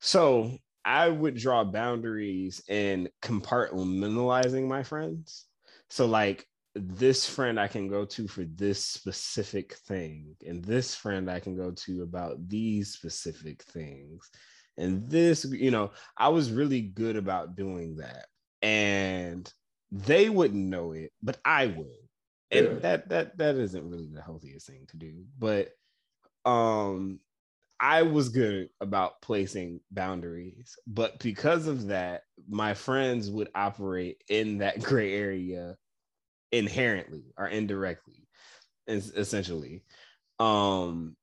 So I would draw boundaries in compartmentalizing my friends. So like this friend I can go to for this specific thing, and this friend I can go to about these specific things. And this, you know, I was really good about doing that. And they wouldn't know it, but I would. And Yeah. that that that isn't really the healthiest thing to do. But um I was good about placing boundaries, but because of that, my friends would operate in that gray area inherently or indirectly, es- essentially. Um,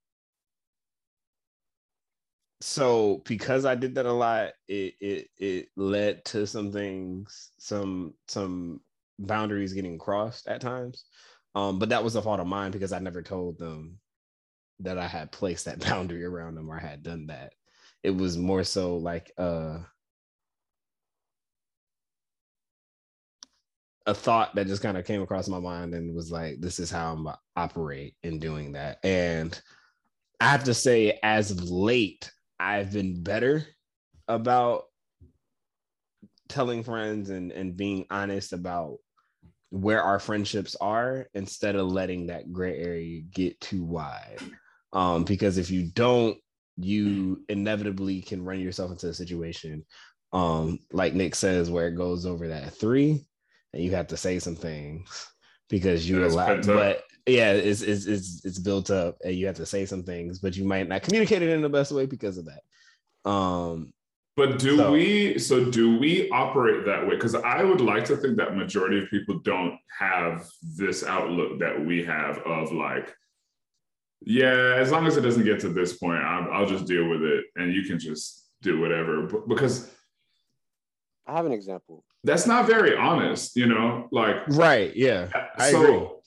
so because I did that a lot, it it it led to some things, some some boundaries getting crossed at times. Um, but that was a fault of mine because I never told them that I had placed that boundary around them or I had done that. It was more so like uh a thought that just kind of came across my mind and was like, this is how I'm operate in doing that. And I have to say, as of late, I've been better about telling friends and, and being honest about where our friendships are instead of letting that gray area get too wide. Um, because if you don't, you inevitably can run yourself into a situation, um, like Nick says, where it goes over that three, and you have to say some things because you Yeah, it's allow. But yeah, it's, it's it's it's built up, and you have to say some things, but you might not communicate it in the best way because of that. Um, But do So- we? So do we operate that way? Because I would like to think that majority of people don't have this outlook that we have of like, yeah, as long as it doesn't get to this point, I'll, I'll just deal with it, and you can just do whatever. But because I have an example. That's not very honest, you know. Like, right? Yeah, I so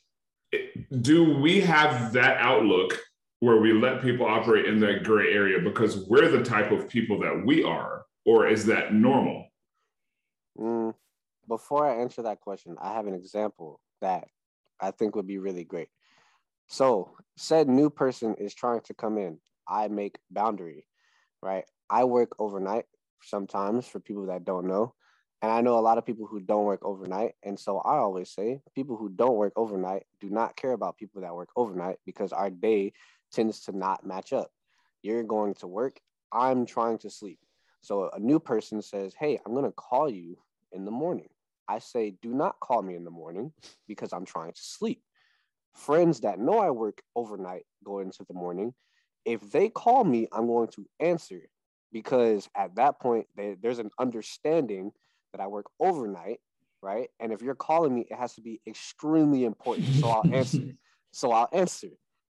agree. do we have that outlook where we let people operate in that gray area because we're the type of people that we are, or is that normal? Mm, before I answer that question, I have an example that I think would be really great. So, said new person is trying to come in. I make boundary, right? I work overnight sometimes for people that don't know. And I know a lot of people who don't work overnight. And so I always say people who don't work overnight do not care about people that work overnight because our day tends to not match up. You're going to work, I'm trying to sleep. So a new person says, Hey, I'm going to call you in the morning. I say, Do not call me in the morning because I'm trying to sleep. Friends that know I work overnight go into the morning. If they call me, I'm going to answer because at that point, they, there's an understanding that I work overnight, right? And if you're calling me, it has to be extremely important. So I'll answer. So I'll answer.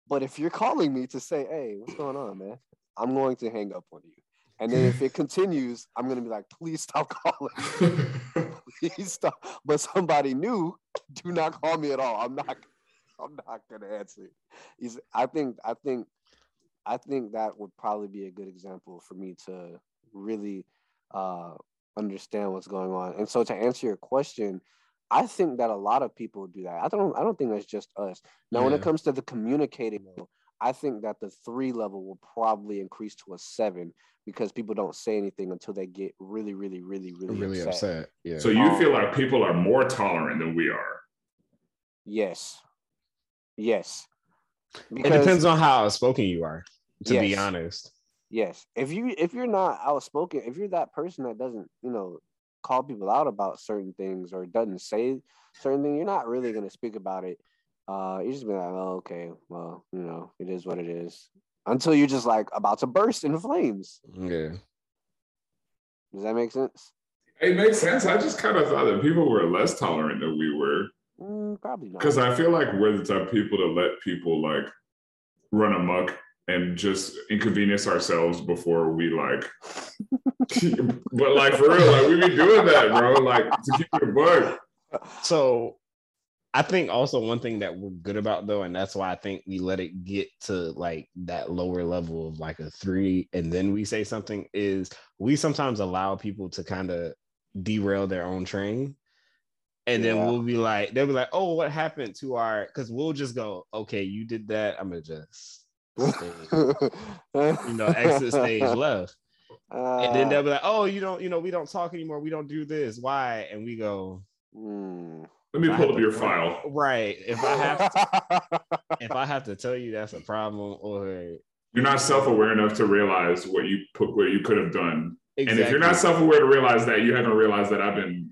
But if you're calling me to say, hey, what's going on, man? I'm going to hang up on you. And then if it continues, I'm going to be like, please stop calling. Please stop. But somebody new, do not call me at all. I'm not I'm not gonna answer. He's I think I think I think that would probably be a good example for me to really uh understand what's going on. And so to answer your question, I think that a lot of people do that. I don't I don't think that's just us. Now when it comes to the communicating though, I think that the three level will probably increase to a seven because people don't say anything until they get really, really, really, really, really upset. upset. Yeah. So you Um, feel like people are more tolerant than we are. Yes. Yes. it depends on how outspoken you are, to be honest. Yes. If you if you're not outspoken, if you're that person that doesn't, you know, call people out about certain things or doesn't say certain things, you're not really gonna speak about it. Uh you just be like, oh, okay, well, you know, it is what it is. Until you're just like about to burst in flames. Yeah. Does that make sense? It makes sense. I just kind of thought that people were less tolerant than we were. Mm, probably not. Because I feel like we're the type of people to let people like run amok and just inconvenience ourselves before we like. but like for real, like we be doing that, bro. Like to keep your a bug. So I think also one thing that we're good about though, and that's why I think we let it get to like that lower level of like a three, and then we say something is we sometimes allow people to kind of derail their own train. And then Yeah. we'll be like, they'll be like, oh, what happened to our because we'll just go, okay, you did that. I'm gonna just stay, you know, exit stage left. And then Uh, they'll be like, oh, you don't, you know, we don't talk anymore. We don't do this. Why? And we go. Let me pull up your to- file. Right. If I have to, if I have to tell you that's a problem or You're not self-aware enough to realize what you put what you could have done. exactly. And if you're not self-aware to realize that, you haven't realized that I've been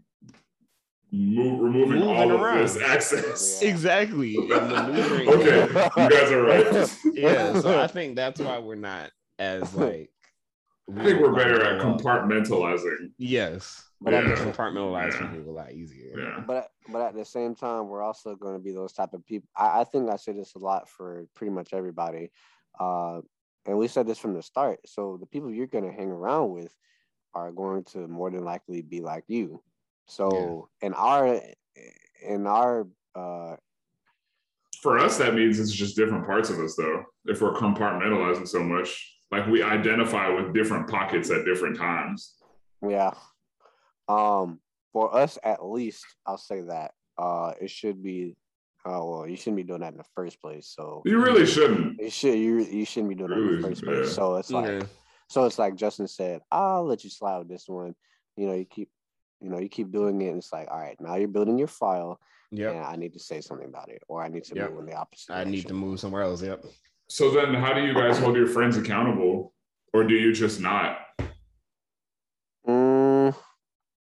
mo- removing Moving all of this access. Yeah. exactly. and Okay, you guys are right. Yeah. So I think that's why we're not as like. I think we're better at compartmentalizing. Yes. But I just Yeah. compartmentalize Yeah. people a lot easier. Yeah. but but at the same time, we're also going to be those type of people. I, I think I say this a lot for pretty much everybody, uh, and we said this from the start. So the people you're going to hang around with are going to more than likely be like you. So in our in our uh, For us, that means it's just different parts of us, though. If we're compartmentalizing so much, like we identify with different pockets at different times. Yeah. Um, for us at least, I'll say that. Uh it should be oh well, you shouldn't be doing that in the first place. So You really shouldn't. you should you you shouldn't be doing that in the first place. yeah. So it's like Okay. so it's like Justin said, I'll let you slide with this one. You know, you keep you know, you keep doing it, and it's like, all right, now you're building your file, Yeah, I need to say something about it, or I need to Yep. move in the opposite. I need to move somewhere else. Yep. So then, how do you guys hold your friends accountable, or do you just not? Mm,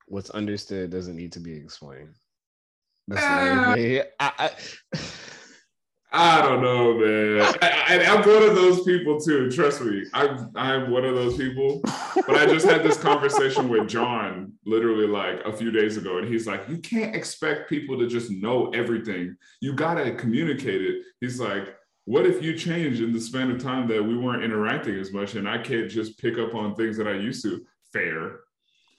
What's understood doesn't need to be explained. That's Ah. the I, I, I don't know, man. I, I, I'm one of those people too. Trust me, I'm I'm one of those people. But I just had this conversation with John literally like a few days ago, and he's like, "You can't expect people to just know everything. You gotta communicate it." He's like, "What if you change in the span of time that we weren't interacting as much, and I can't just pick up on things that I used to?" Fair,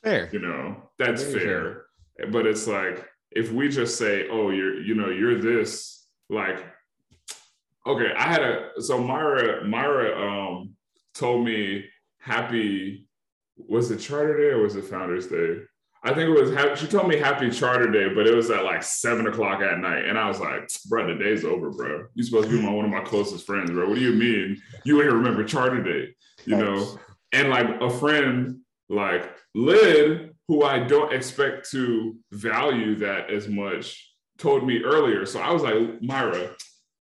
fair. you know, that's Very fair. But it's like if we just say, "Oh, you're, you know, you're this," like okay i had a so myra myra um told me happy was it charter day or was it founders day? I think it was happy she told me happy charter day but it was at like seven o'clock at night and i was like bro the day's over bro you supposed to be my one of my closest friends bro what do you mean? You ain't remember charter day you know? And like a friend like Lynn who i don't expect to value that as much told me earlier. So i was like myra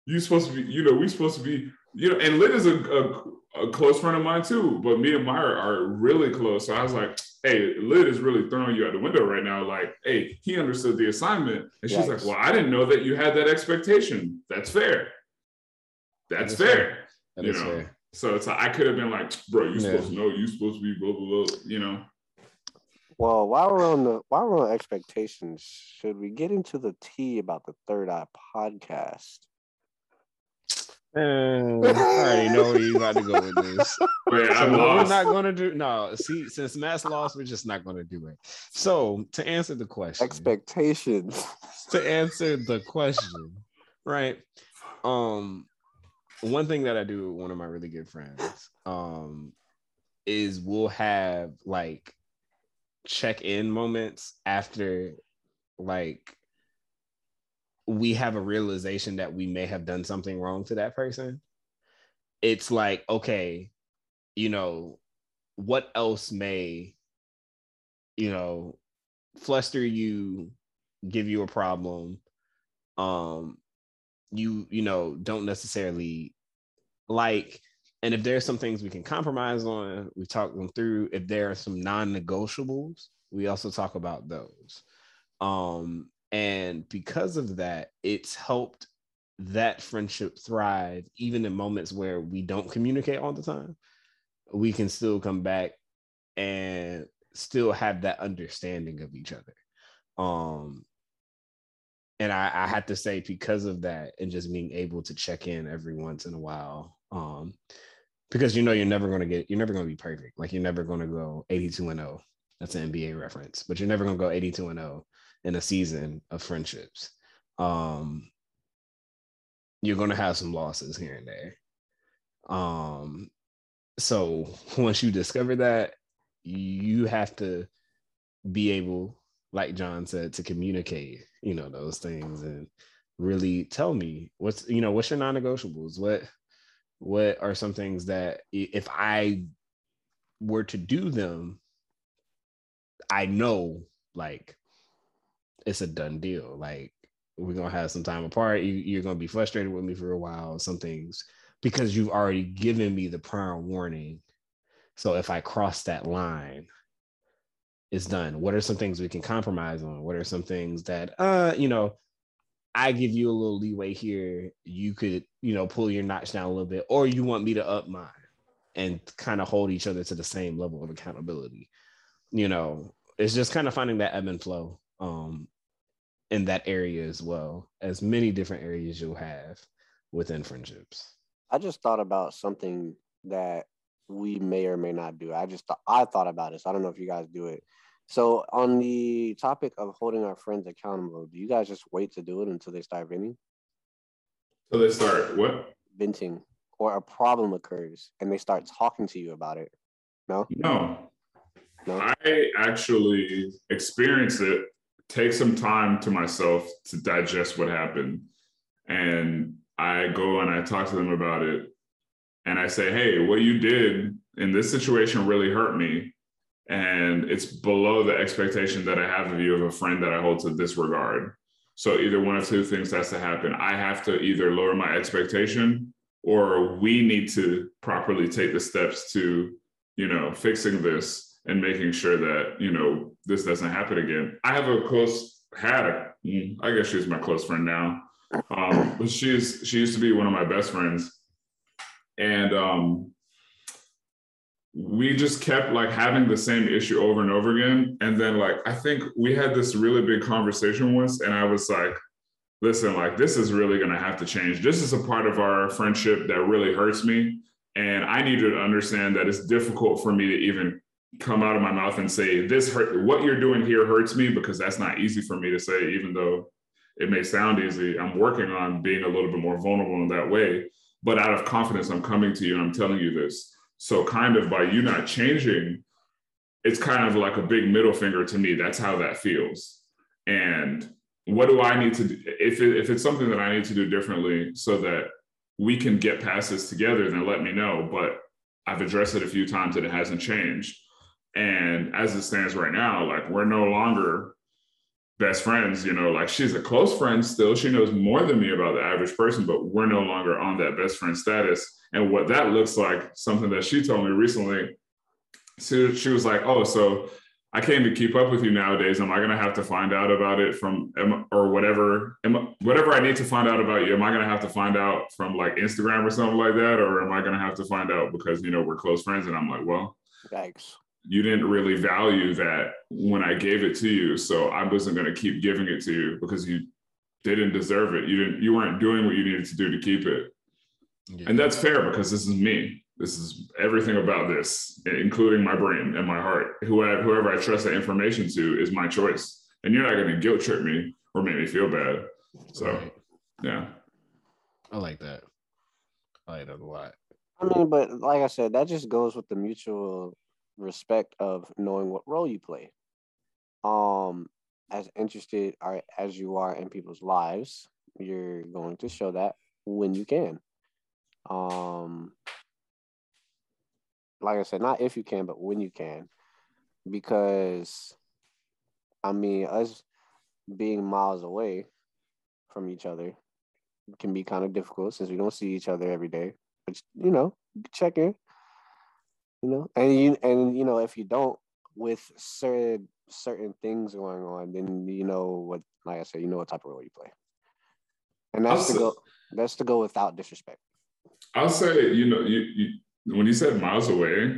you supposed to be, you know, we supposed to be, you know, and Lynn is a, a, a close friend of mine too, but me and Myra are really close. So I was like, hey, Lynn is really throwing you out the window right now. Like, hey, he understood the assignment. And she's like, well, I didn't know that you had that expectation. That's fair. That's That's fair. fair. That you know, fair. so it's like, I could have been like, bro, you Yeah. supposed to know, you supposed to be blah, blah, blah, you know. Well, while we're on the while we're on expectations, should we get into the tea about the Third Eye podcast? Man, I already know where you about to go with this. But So I'm what we're not going to do. No, see, since Matt's lost, we're just not going to do it. So to answer the question, Expectations. to answer the question, right? Um, one thing that I do with one of my really good friends, um, is we'll have like check-in moments after like we have a realization that we may have done something wrong to that person. It's like, okay, you know, what else may, you know, fluster you, give you a problem, um, you, you know, don't necessarily like, and if there's some things we can compromise on, we talk them through. If there are some non-negotiables, we also talk about those. Um, and because of that, it's helped that friendship thrive even in moments where we don't communicate all the time. We can still come back and still have that understanding of each other. Um, and I, I have to say, because of that, and just being able to check in every once in a while, um, because you know you're never going to get, you're never going to be perfect. Like you're never going to go 82 and 0. That's an NBA reference, but you're never going to go 82 and 0 in a season of friendships. Um, you're going to have some losses here and there. Um, so once you discover that, you have to be able, like John said, to communicate, you know, those things and really tell me what's, you know, what's your non-negotiables? What, what are some things that if I were to do them, I know like it's a done deal. Like we're gonna have some time apart. You, you're gonna be frustrated with me for a while. Some things because you've already given me the prior warning. So if I cross that line, it's done. What are some things we can compromise on? What are some things that uh, you know, I give you a little leeway here. You could, you know, pull your notch down a little bit, or you want me to up mine and kind of hold each other to the same level of accountability. You know, it's just kind of finding that ebb and flow um, in that area as well as many different areas you'll have within friendships. I just thought about something that we may or may not do. I just th- I thought about this. I don't know if you guys do it. So on the topic of holding our friends accountable, do you guys just wait to do it until they start venting? So they start what? Venting or a problem occurs and they start talking to you about it. No? No. No. I actually experience it, take some time to myself to digest what happened. And I go and I talk to them about it. And I say, hey, what you did in this situation really hurt me. And it's below the expectation that I have of you of a friend that I hold to disregard. So either one of two things has to happen. I have to either lower my expectation or we need to properly take the steps to, you know, fixing this and making sure that, you know, this doesn't happen again. I have a close had a, I guess she's my close friend now. Um, but she's she used to be one of my best friends. And um we just kept like having the same issue over and over again. And then like I think we had this really big conversation once, and I was like, listen, like this is really gonna have to change. This is a part of our friendship that really hurts me. And I need you to understand that it's difficult for me to even come out of my mouth and say, this hurt what you're doing here hurts me, because that's not easy for me to say, even though it may sound easy. I'm working on being a little bit more vulnerable in that way. But out of confidence, I'm coming to you and I'm telling you this. So, kind of by you not changing, it's kind of like a big middle finger to me. That's how that feels. And what do I need to do? If, it, if it's something that I need to do differently so that we can get past this together, then let me know. But I've addressed it a few times and it hasn't changed. And as it stands right now, like we're no longer best friends, you know, like she's a close friend still. She knows more than me about the average person, but we're no longer on that best friend status. And what that looks like, something that she told me recently, she, she was like, Oh, so I came to keep up with you nowadays. Am I going to have to find out about it from, or whatever, am, whatever I need to find out about you? Am I going to have to find out from like Instagram or something like that? Or am I going to have to find out because, you know, we're close friends? And I'm like, well, thanks you didn't really value that when I gave it to you. So I wasn't going to keep giving it to you because you didn't deserve it. You didn't, you weren't doing what you needed to do to keep it. Yeah. And that's fair because this is me. This is everything about this, including my brain and my heart. Whoever, whoever I trust that information to is my choice. And you're not going to guilt trip me or make me feel bad. So, right. yeah. I like that. I like that a lot. I mean, but like I said, that just goes with the mutual respect of knowing what role you play. Um, as interested are as you are in people's lives, you're going to show that when you can. Um, like I said, not if you can, but when you can, because I mean, us being miles away from each other can be kind of difficult since we don't see each other every day. But you know, check in, you know? And you and you know if you don't with certain certain things going on then you know what like i said you know what type of role you play. And that's to go that's to go without disrespect. I'll say you know you, you when you said miles away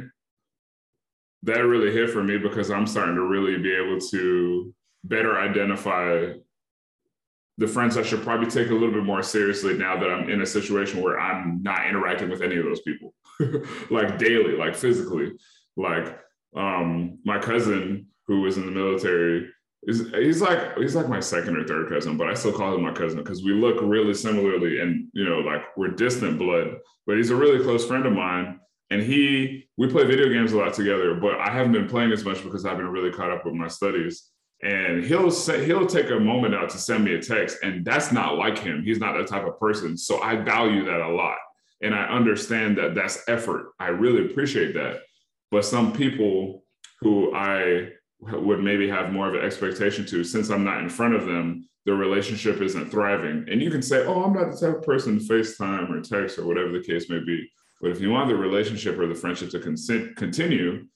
that really hit for me because i'm starting to really be able to better identify the friends I should probably take a little bit more seriously now that I'm in a situation where I'm not interacting with any of those people, like daily, like physically. Like um, my cousin who was in the military is he's like he's like my second or third cousin, but I still call him my cousin because we look really similarly and you know like we're distant blood. But he's a really close friend of mine, and he we play video games a lot together. But I haven't been playing as much because I've been really caught up with my studies and he'll say he'll take a moment out to send me a text and that's not like him. He's not that type of person. So i value that a lot. And i understand that that's effort. I really appreciate that. But some people who i would maybe have more of an expectation to since I'm not in front of them, the relationship isn't thriving. And you can say, oh, I'm not the type of person to FaceTime or text or whatever the case may be. But if you want the relationship or the friendship to consent, continue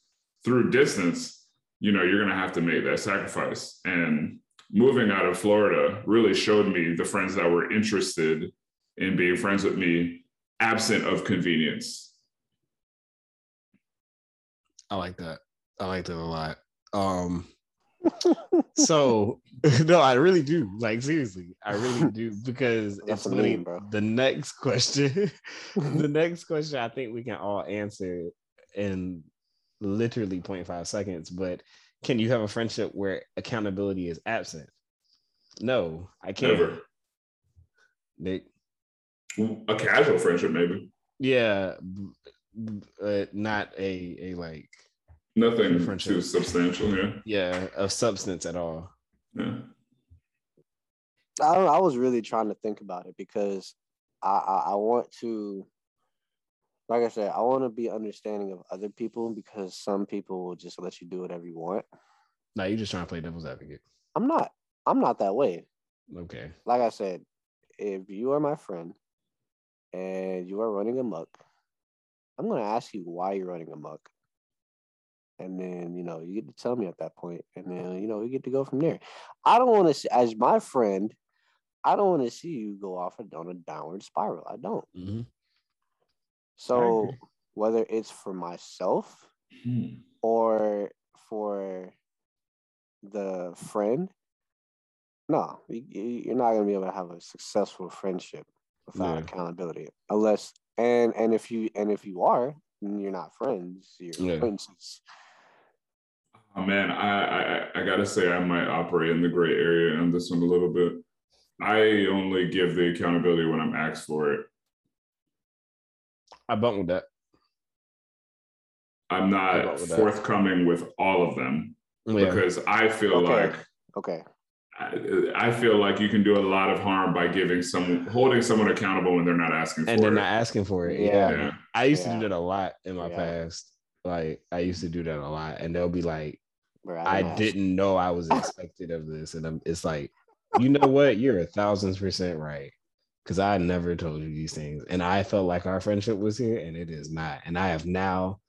through distance, you know, you're going to have to make that sacrifice. And moving out of Florida really showed me the friends that were interested in being friends with me, absent of convenience. I like that. I like that a lot. Um, so no, I really do. Like seriously, I really do because That's it's funny. meme, bro. The next question, the next question, I think we can all answer in literally 0.5 seconds. But can you have a friendship where accountability is absent? No, I can't. Never. Nick. A casual friendship, maybe. Yeah, b- b- uh, not a a like Nothing Friendship. too substantial. Yeah. yeah of substance at all. Yeah. I don't know, I was really trying to think about it because I, I I want to like I said, I want to be understanding of other people because some people will just let you do whatever you want. No, you're just trying to play devil's advocate. I'm not. I'm not that way. Okay. Like I said, if you are my friend and you are running amok, I'm gonna ask you why you're running amok. And then, you know, you get to tell me at that point, and then, you know, we get to go from there. I don't want to as my friend, I don't want to see you go off on a downward spiral. I don't. Mhm. So whether it's for myself Hmm. or for the friend, no, you- you- you're not gonna be able to have a successful friendship without Yeah. accountability, unless and and if you and if you are, you're not friends, you're Yeah. acquaintances. Oh, man, I, I I gotta say I might operate in the gray area on this one a little bit. I only give the accountability when I'm asked for it. I bump with that. I'm not got with that. forthcoming with all of them Yeah. because I feel Okay. like Okay, I, I feel like you can do a lot of harm by giving some holding someone accountable when they're not asking for it. and they're it. not asking for it. Yeah. Yeah. yeah. I used to do that a lot in my Yeah. past. Like I used to do that a lot. And they'll be like, bro, I didn't ask. didn't know I was expected of this. And I'm, it's like, you know what? You're a thousand percent right. Cause I never told you these things. And I felt like our friendship was here and it is not. And I have now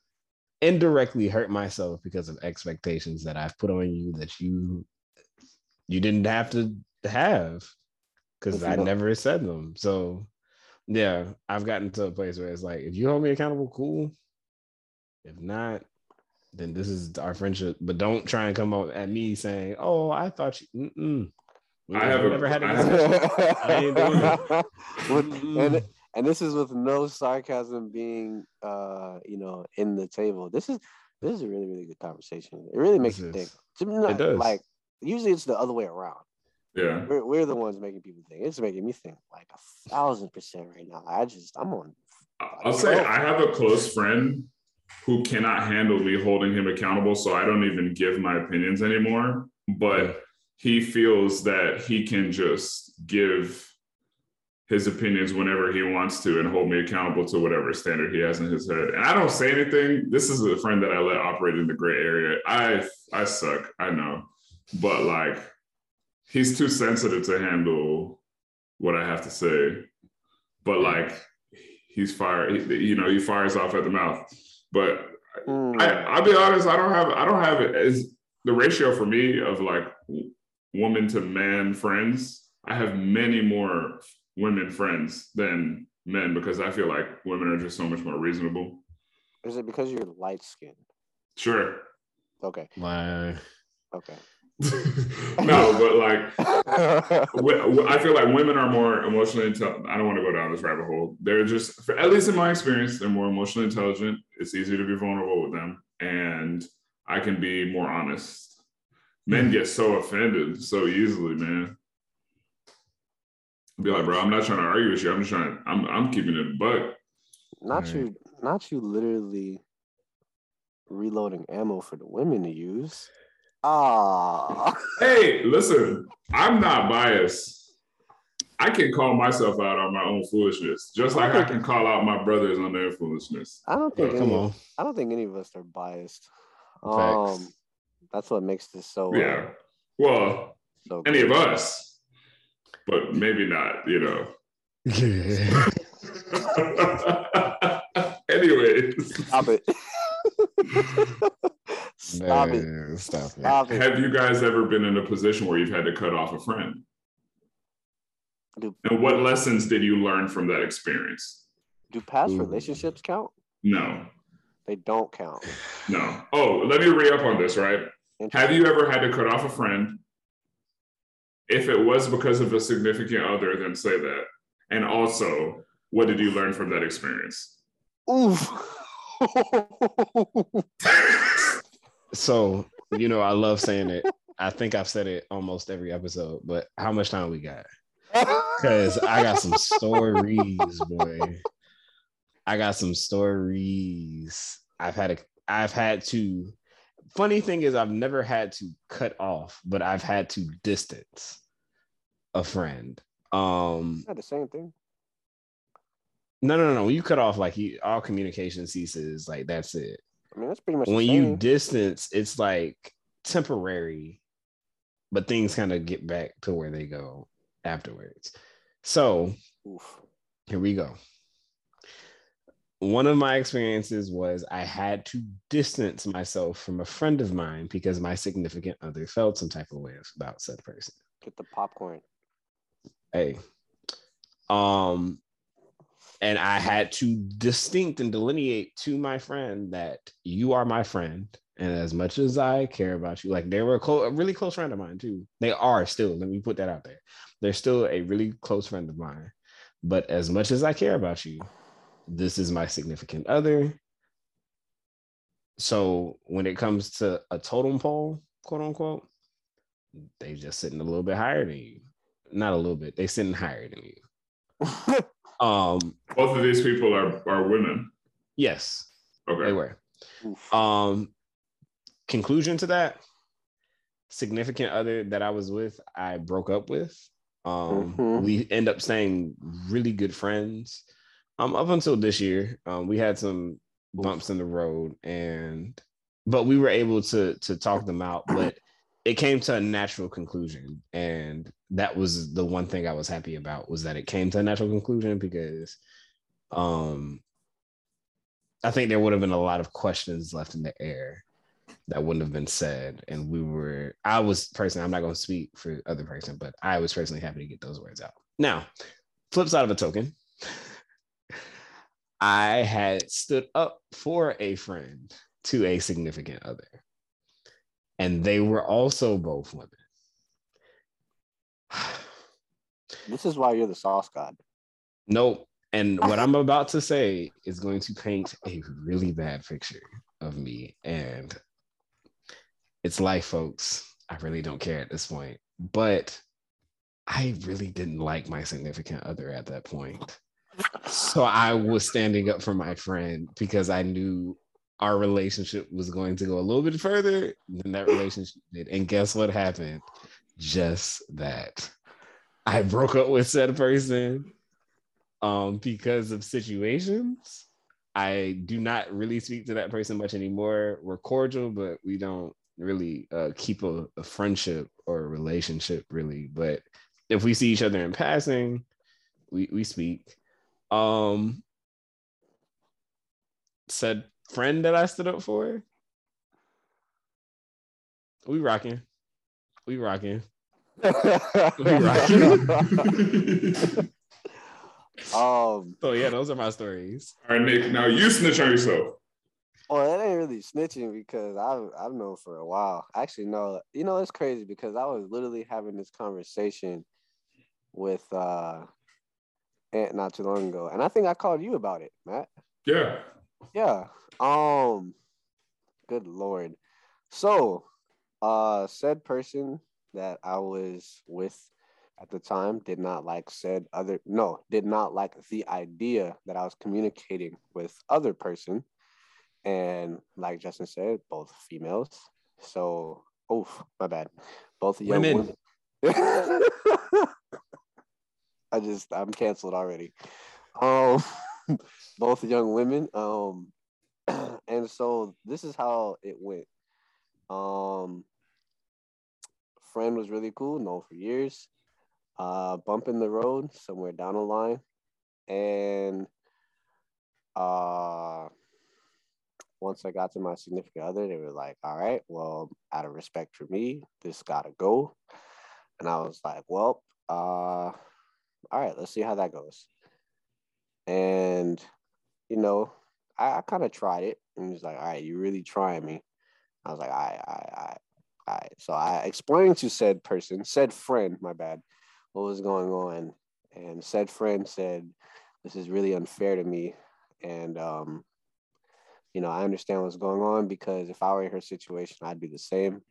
indirectly hurt myself because of expectations that I've put on you that you you didn't have to have because I never said them. So yeah, I've gotten to a place where it's like, if you hold me accountable, cool. If not, then this is our friendship. But don't try and come up at me saying, "Oh, I thought you." Mm-mm. We I have a- never had a I have- discussion. I ain't doing it. With- Mm-mm. and and this is with no sarcasm being uh you know in the table this is this is a really really good conversation it really makes This you think is. To me, not- does. like usually it's the other way around Yeah. we're, we're the ones making people think it's making me think like a thousand percent right now i just i'm on I'll say I have a close friend who cannot handle me holding him accountable, so I don't even give my opinions anymore. But he feels that he can just give his opinions whenever he wants to and hold me accountable to whatever standard he has in his head. And I don't say anything. This is a friend that I let operate in the gray area. I I suck, I know. But like he's too sensitive to handle what I have to say. But like he's fire, you know, he fires off at the mouth. But Mm, I, I'll be honest, I don't have I don't have it as the ratio for me of like woman to man friends. I have many more women friends than men because I feel like women are just so much more reasonable. is it because you're light skinned Sure. okay Like, okay no, but like I feel like women are more emotionally intelligent. I don't want to go down this rabbit hole. They're just, for, at least in my experience, they're more emotionally intelligent. It's easier to be vulnerable with them, and I can be more honest. Men get so offended so easily, man. Be like, bro, I'm not trying to argue with you. I'm just trying. I'm I'm keeping it a buck. not Right. you not you literally reloading ammo for the women to use ah Hey, listen, I'm not biased. I can call myself out on my own foolishness, just like I can call out my brothers on their foolishness. i don't think Oh, come on. i don't think any of us are biased Facts. um That's what makes this so. uh, Yeah. Well, so any of us, but maybe not, you know. Yeah. Anyways, Stop it. Stop it. Stop it. Stop it. have you guys ever been in a position where you've had to cut off a friend? Do, And what lessons did you learn from that experience? do past Ooh. relationships count? No, They don't count. no. Oh, let me re up on this, right? Have you ever had to cut off a friend? If it was because of a significant other, then say that. And also, what did you learn from that experience? Oof. So, you know, I love saying it. I think I've said it almost every episode, but how much time we got? Because I got some stories, boy. I got some stories. I've had a I've had to funny thing is I've never had to cut off, but I've had to distance a friend. Um Not the same thing. no no no, when you cut off like you, all communication ceases, like that's it. I mean, that's pretty much when you distance, it's like temporary, but things kind of get back to where they go afterwards. So Oof. here we go. One of my experiences was I had to distance myself from a friend of mine because my significant other felt some type of way about said person. Get the popcorn. Hey, um, and I had to distinct and delineate to my friend that you are my friend, and as much as I care about you, like they were a, clo- a really close friend of mine too. They are still. Let me put that out there. They're still a really close friend of mine. But as much as I care about you, this is my significant other. So when it comes to a totem pole, quote unquote, they just sitting a little bit higher than you. Not a little bit. They sitting higher than you. Um, Both of these people are, are women. yes, Okay. they were. Oof. Um, conclusion to that significant other that I was with, I broke up with. Um, Mhm. we end up staying really good friends. Um, up until this year, um, we had some bumps in the road, and but we were able to to talk them out. But it came to a natural conclusion, and that was the one thing I was happy about was that it came to a natural conclusion because, um, I think there would have been a lot of questions left in the air that wouldn't have been said. And we were, I was personally, I'm not going to speak for other person, but I was personally happy to get those words out. Now, flip side of a token, I had stood up for a friend to a significant other, and they were also both women. This is why you're the sauce god. Nope. And what I'm about to say is going to paint a really bad picture of me. And it's life, folks. I really don't care at this point. But I really didn't like my significant other at that point. So I was standing up for my friend because I knew our relationship was going to go a little bit further than that relationship did. And guess what happened? Just that. I broke up with said person um because of situations. I do not really speak to that person much anymore. We're cordial, but we don't really uh, keep a, a friendship or a relationship really. But if we see each other in passing, we we speak. Um, said friend that I stood up for. We rocking. We rocking. we rocking. um, So yeah, those are my stories. All right, Nick. Now you snitch on yourself. well, it ain't really snitching because I've I've known for a while. Actually, no, you know it's crazy because I was literally having this conversation with uh Ant not too long ago, and I think I called you about it, Matt. Yeah. Yeah. Um good lord. So uh said person that I was with at the time did not like said other no, did not like the idea that I was communicating with other person. And like Justin said, both females. So oof, my bad. Both young Women. women. I just I'm canceled already. Um both young women. Um and so this is how it went. Um friend was really cool, known for years. Uh, bump in the road somewhere down the line, and uh, once I got to my significant other, they were like, "All right, well, out of respect for me, this gotta go." And I was like, "Well, uh, all right, let's see how that goes." And you know, I, I kind of tried it, and he was like, "All right, you really trying me?" I was like, "I, I, I." All right. So I explained to said person, said friend, my bad, what was going on. And said friend said, This is really unfair to me. And um, you know, I understand what's going on because if I were in her situation, I'd be the same.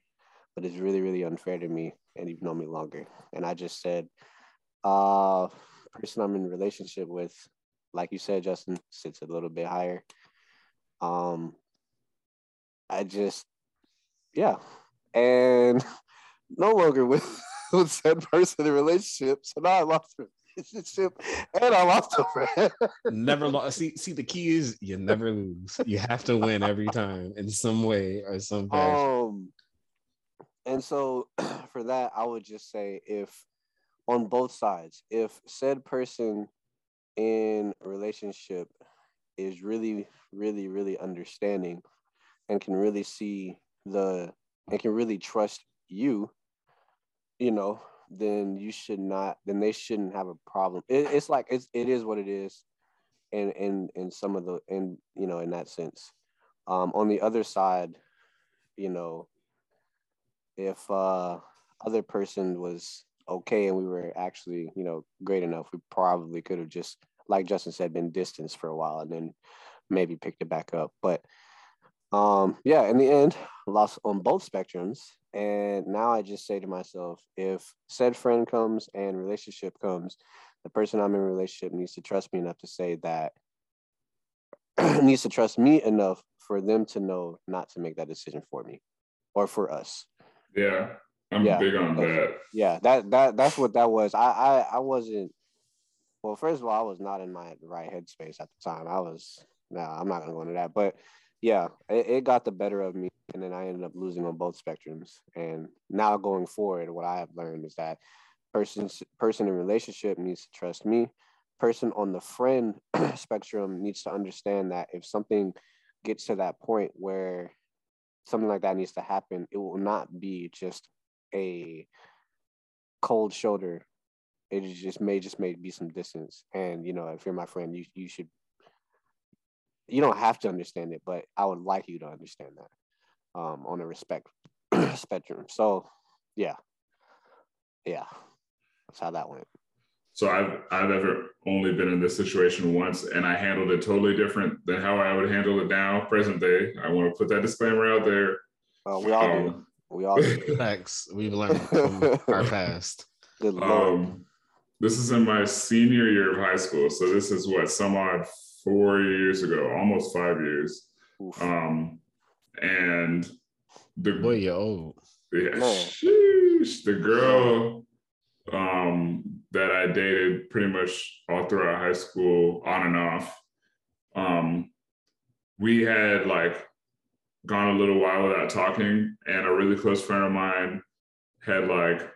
But it's really, really unfair to me, and you've known me longer. And I just said, uh, person I'm in relationship with, like you said, Justin, sits a little bit higher. Um, I just, yeah, and no longer with with said person in relationship. So now I lost a relationship and I lost a friend. never lost. See, see, the key is you never lose. You have to win every time in some way or some fashion. Um, and so for that, I would just say if on both sides, if said person in relationship is really, really, really understanding and can really see the and can really trust you, you know, then you should not. Then they shouldn't have a problem. It, it's like it's it is what it is, and in in some of the in you know in that sense. Um, on the other side, you know, if uh, other person was okay and we were actually you know great enough, we probably could have just like Justin said been distanced for a while and then maybe picked it back up, but um, yeah, in the end, lost on both spectrums. And now I just say to myself, if said friend comes and relationship comes, the person I'm in relationship needs to trust me enough to say that needs to trust me enough for them to know not to make that decision for me or for us. Yeah. I'm yeah, big on that. Yeah, that that that's what that was. I, I I wasn't well, first of all, I was not in my right headspace at the time. I was no, nah, I'm not gonna go into that. But yeah, it, it, got the better of me, and then I ended up losing on both spectrums. And now going forward, what I have learned is that person person in relationship needs to trust me. Person on the friend spectrum needs to understand that if something gets to that point where something like that needs to happen, it will not be just a cold shoulder. It just may just may be some distance. And you know, if you're my friend, you you should you don't have to understand it, but I would like you to understand that um, on a respect spectrum. So, yeah, yeah, that's how that went. So I've I've ever only been in this situation once, and I handled it totally different than how I would handle it now, present day. I want to put that disclaimer out there. Uh, we all um, do. We all do. Thanks. We've learned from our past. Good Lord. Um, this is in my senior year of high school, so this is what some odd four years ago, almost five years. Um, and the boy, you old. Yeah, sheesh, the girl um, that I dated pretty much all throughout high school, on and off. Um, we had like gone a little while without talking, and a really close friend of mine had like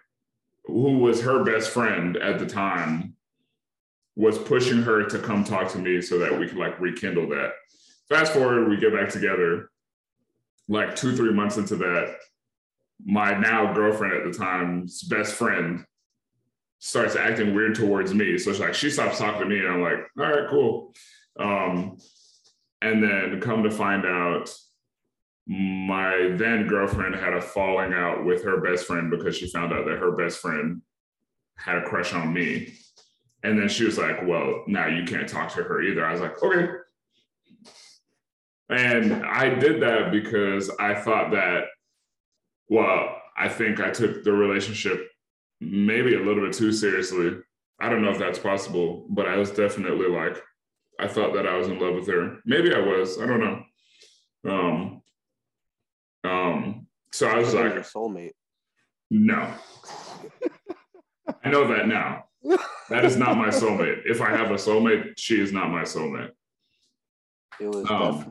who was her best friend at the time was pushing her to come talk to me so that we could like rekindle that. Fast forward, we get back together. Like two, three months into that, my now girlfriend at the time's best friend starts acting weird towards me. So it's like she stops talking to me, and I'm like, all right, cool. Um, and then come to find out, my then girlfriend had a falling out with her best friend because she found out that her best friend had a crush on me. And then she was like, well, now you can't talk to her either. I was like, okay. And I did that because I thought that, well, I think I took the relationship maybe a little bit too seriously. I don't know if that's possible, but I was definitely like, I thought that I was in love with her. Maybe I was. I don't know. Um, um, so I was like, your soulmate. No. I know that now that is not my soulmate. If I have a soulmate, she is not my soulmate. It was um,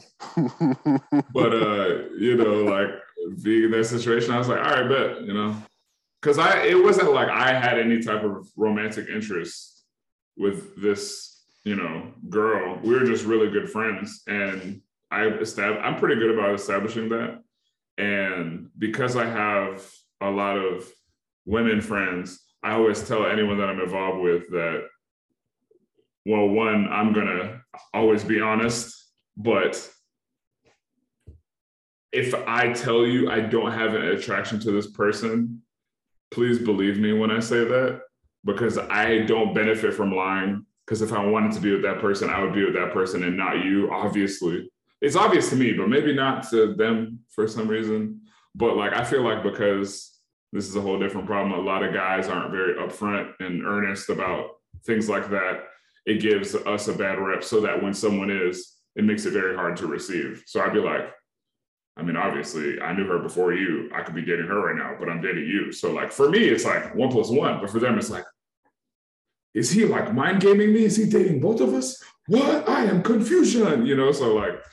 but uh, you know, like being in that situation, I was like, all right, bet, you know. because I it wasn't like I had any type of romantic interest with this, you know, girl. We were just really good friends, and I estab- I'm pretty good about establishing that. And because I have a lot of women friends, I always tell anyone that I'm involved with that, well, one, I'm gonna always be honest, but if I tell you I don't have an attraction to this person, please believe me when I say that because I don't benefit from lying. Because if I wanted to be with that person, I would be with that person and not you, obviously. It's obvious to me, but maybe not to them for some reason. But like, I feel like because this is a whole different problem, a lot of guys aren't very upfront and earnest about things like that. It gives us a bad rep so that when someone is, it makes it very hard to receive. So I'd be like, I mean, obviously, I knew her before you. I could be dating her right now, but I'm dating you. So, like, for me, it's like one plus one. But for them, it's like, is he like mind gaming me? Is he dating both of us? What? I am confusion, you know? So, like,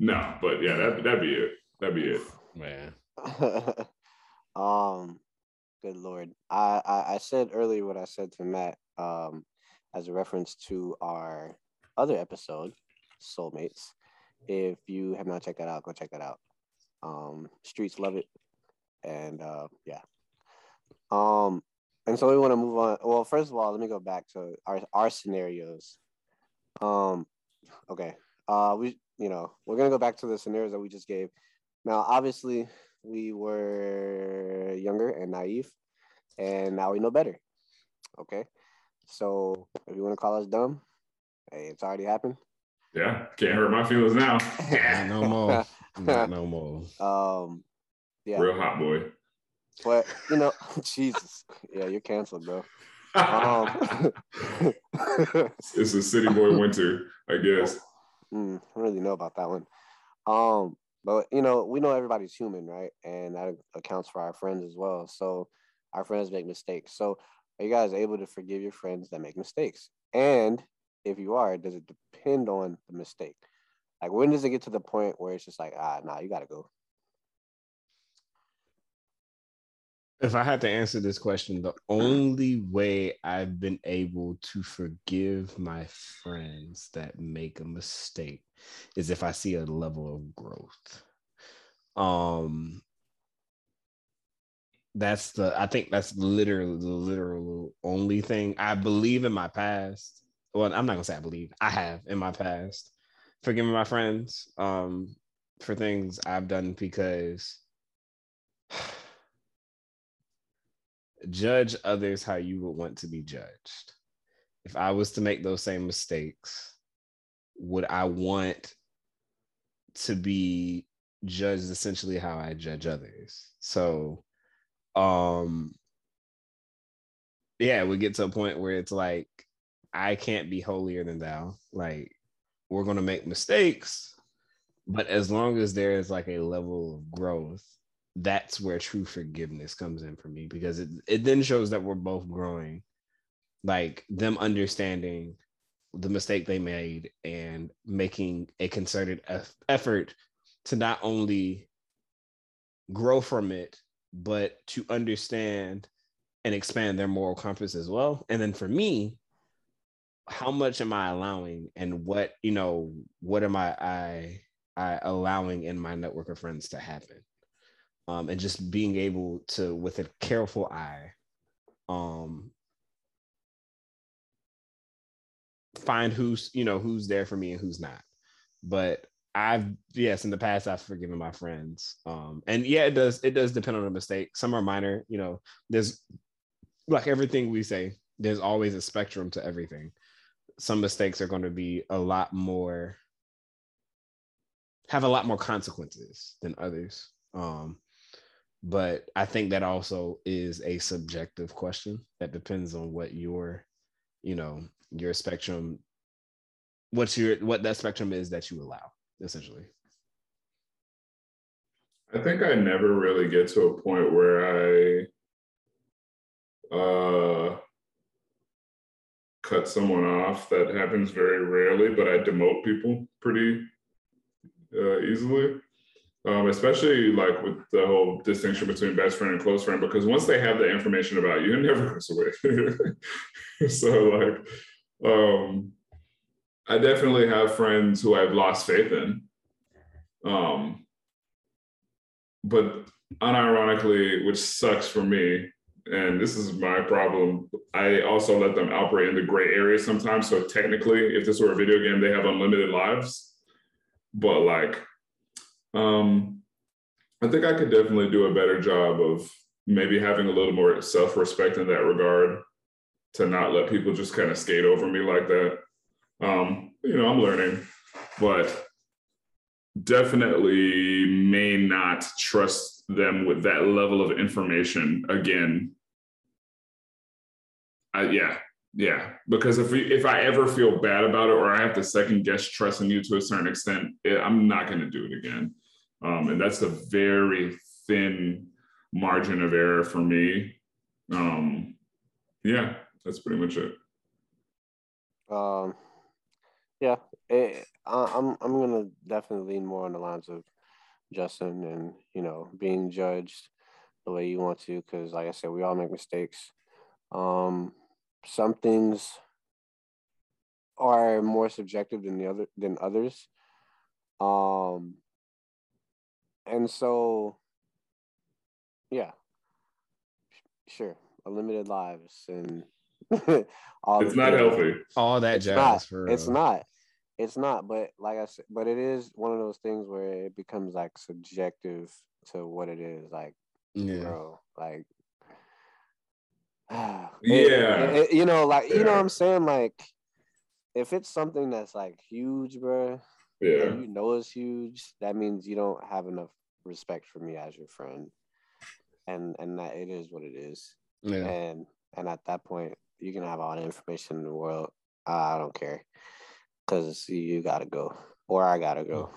no, but yeah, that, that'd be it. That'd be it. Man. um, good lord. I, I I said earlier what I said to Matt um as a reference to our other episode, Soulmates. If you have not checked that out, go check that out. Um, streets love it, and uh, yeah. Um, and so we want to move on. Well, first of all, let me go back to our our scenarios. Um, okay. Uh, we you know we're gonna go back to the scenarios that we just gave. Now, obviously, we were younger and naive, and now we know better. Okay. So if you want to call us dumb, hey, it's already happened. Yeah, can't hurt my feelings now. Not no more. Not no more. Um, yeah. Real hot boy. But you know, Jesus, yeah, you're canceled, bro. Um, it's a city boy winter, I guess. Mm, I don't really know about that one. Um, but you know, we know everybody's human, right? And that accounts for our friends as well. So our friends make mistakes. So are you guys able to forgive your friends that make mistakes? And if you are, does it depend on the mistake? Like when does it get to the point where it's just like, ah, nah, you gotta go? If I had to answer this question, the only way I've been able to forgive my friends that make a mistake is if I see a level of growth. Um that's the I think that's literally the literal only thing I believe in my past. Well, I'm not gonna say I believe, I have in my past forgiven my friends um for things I've done because judge others how you would want to be judged. If I was to make those same mistakes, would I want to be judged essentially how I judge others? So, um, yeah, we get to a point where it's like, I can't be holier than thou. Like, we're going to make mistakes, but as long as there is like a level of growth, that's where true forgiveness comes in for me because it, it then shows that we're both growing like them understanding the mistake they made and making a concerted effort to not only grow from it but to understand and expand their moral compass as well. And then for me how much am i allowing and what you know what am i i i allowing in my network of friends to happen um, and just being able to, with a careful eye, um, find who's you know who's there for me and who's not. But I've yes, in the past I've forgiven my friends, um, and yeah, it does it does depend on the mistake. Some are minor, you know. There's like everything we say. There's always a spectrum to everything. Some mistakes are going to be a lot more have a lot more consequences than others. Um, but I think that also is a subjective question that depends on what your, you know, your spectrum, what's your what that spectrum is that you allow, essentially. I think I never really get to a point where I uh cut someone off. That happens very rarely, but I demote people pretty uh, easily. Um, especially like with the whole distinction between best friend and close friend, because once they have the information about you, it never goes away. so like, um, I definitely have friends who I've lost faith in. Um, but unironically, which sucks for me, and this is my problem, I also let them operate in the gray area sometimes. So technically, if this were a video game, they have unlimited lives. But like um, I think I could definitely do a better job of maybe having a little more self respect in that regard to not let people just kind of skate over me like that. Um, you know, I'm learning, but definitely may not trust them with that level of information again. I, yeah, yeah, because if we, if I ever feel bad about it or I have to second guess trusting you to a certain extent, it, I'm not going to do it again. Um, and that's a very thin margin of error for me. Um, yeah, that's pretty much it. Um, yeah, it, I, I'm I'm gonna definitely lean more on the lines of Justin and you know being judged the way you want to because like I said, we all make mistakes. Um, some things are more subjective than the other than others. Um, and so, yeah, sure, unlimited lives and all. It's not things. healthy. All that it's jazz. Not, for it's not. It's not. But like I said, but it is one of those things where it becomes like subjective to what it is. Like, yeah. bro, like yeah, it, it, you know, like yeah. you know, what I'm saying, like, if it's something that's like huge, bro, yeah, you know it's huge. That means you don't have enough respect for me as your friend, and and that it is what it is. Yeah, and and at that point, you can have all the information in the world. I don't care, cause you gotta go or I gotta go.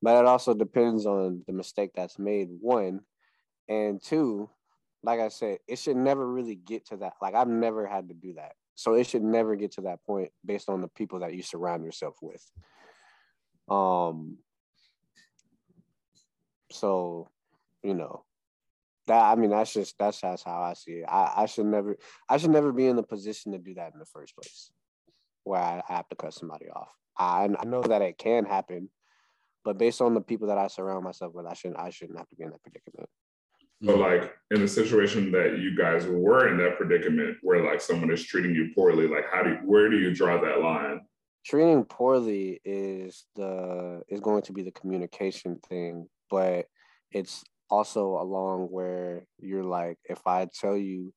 But it also depends on the mistake that's made. One, and two, like I said, it should never really get to that. Like I've never had to do that. So it should never get to that point based on the people that you surround yourself with. Um so, you know, that I mean that's just that's just how I see it. I, I should never I should never be in the position to do that in the first place where I have to cut somebody off. I I know that it can happen, but based on the people that I surround myself with, I shouldn't I shouldn't have to be in that predicament. But like in the situation that you guys were in that predicament where like someone is treating you poorly, like how do you, where do you draw that line? Treating poorly is the is going to be the communication thing, but it's also along where you're like, if I tell you,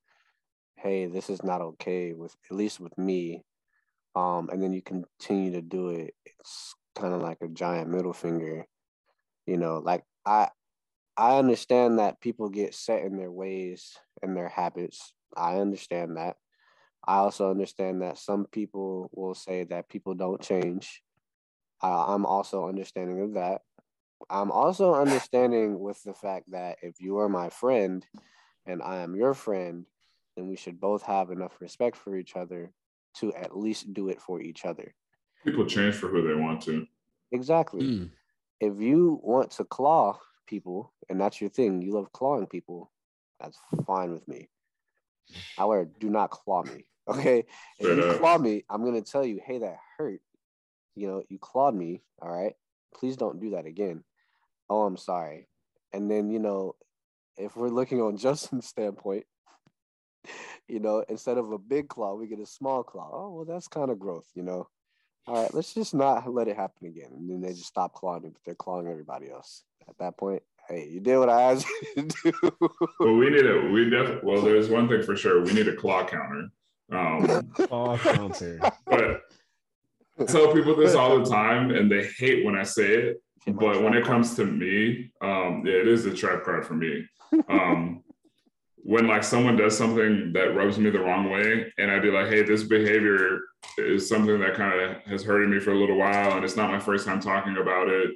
hey, this is not okay with at least with me, um, and then you continue to do it, it's kind of like a giant middle finger. You know, like I I understand that people get set in their ways and their habits. I understand that. I also understand that some people will say that people don't change. Uh, I'm also understanding of that. I'm also understanding with the fact that if you are my friend and I am your friend, then we should both have enough respect for each other to at least do it for each other. People change for who they want to. Exactly. Mm. If you want to claw people and that's your thing, you love clawing people, that's fine with me. However, do not claw me. Okay. If you claw me, I'm gonna tell you, hey, that hurt. You know, you clawed me. All right. Please don't do that again. Oh, I'm sorry. And then, you know, if we're looking on Justin's standpoint, you know, instead of a big claw, we get a small claw. Oh, well, that's kind of growth, you know. All right, let's just not let it happen again. And then they just stop clawing, but they're clawing everybody else. At that point, hey, you did what I asked you to do. Well, we need a we def well, there's one thing for sure. We need a claw counter. Um claw counter. But I tell people this all the time and they hate when I say it. But when it comes to me, um, yeah, it is a trap card for me. Um, when like someone does something that rubs me the wrong way, and I be like, hey, this behavior is something that kind of has hurted me for a little while, and it's not my first time talking about it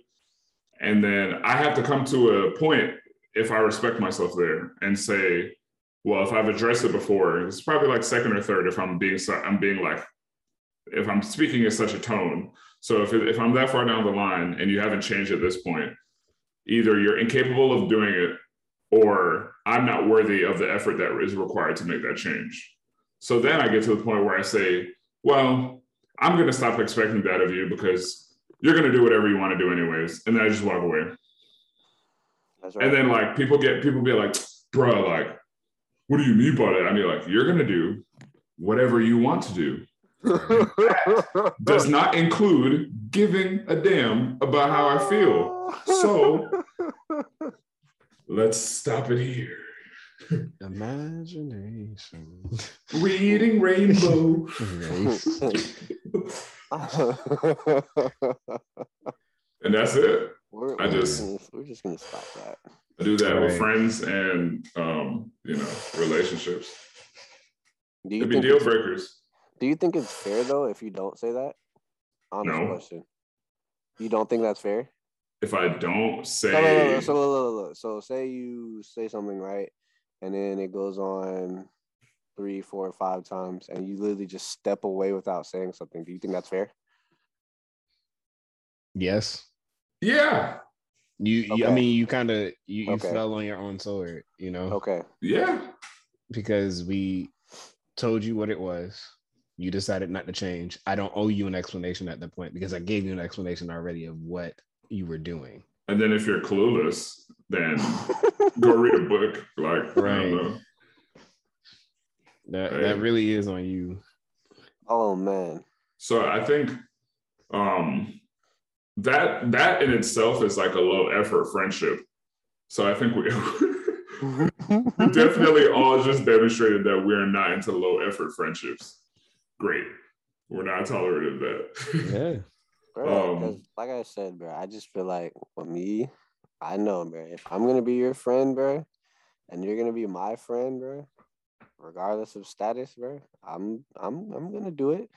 and then I have to come to a point if I respect myself there and say, well, if I've addressed it before, it's probably like second or third if I'm being I'm being like if I'm speaking in such a tone. So if if I'm that far down the line and you haven't changed at this point, either you're incapable of doing it or I'm not worthy of the effort that is required to make that change. So then I get to the point where I say, well, I'm going to stop expecting that of you because you're going to do whatever you want to do anyways. And then I just walk away. Right. And then like people get, people be like, bro, like, what do you mean by that? I mean, like, you're going to do whatever you want to do. Does not include giving a damn about how I feel. So let's stop it here. Imagination. Reading rainbow. and that's it. We're, I just we're just gonna stop that. I do that right. with friends and um, you know, relationships. Do you It'd be deal breakers. Do you think it's fair though if you don't say that? Honest no. question. You don't think that's fair? If I don't say no, no, no, so, so say you say something right, and then it goes on three, four, five times, and you literally just step away without saying something. Do you think that's fair? Yes. Yeah. You, okay. you I mean, you kind of you, you okay. fell on your own sword, you know. Okay. Yeah. Because we told you what it was. You decided not to change. I don't owe you an explanation at that point because I gave you an explanation already of what you were doing. And then if you're clueless, then go read a book. Like right. That right. that really is on you. Oh man. So I think um that that in itself is like a low effort friendship. So I think we we definitely all just demonstrated that we're not into low effort friendships. Great. We're not tolerant of that. Yeah. Bro, um, like I said, bro, I just feel like for me, I know, bro. If I'm gonna be your friend, bro, and you're gonna be my friend, bro, regardless of status, bro, I'm I'm I'm gonna do it.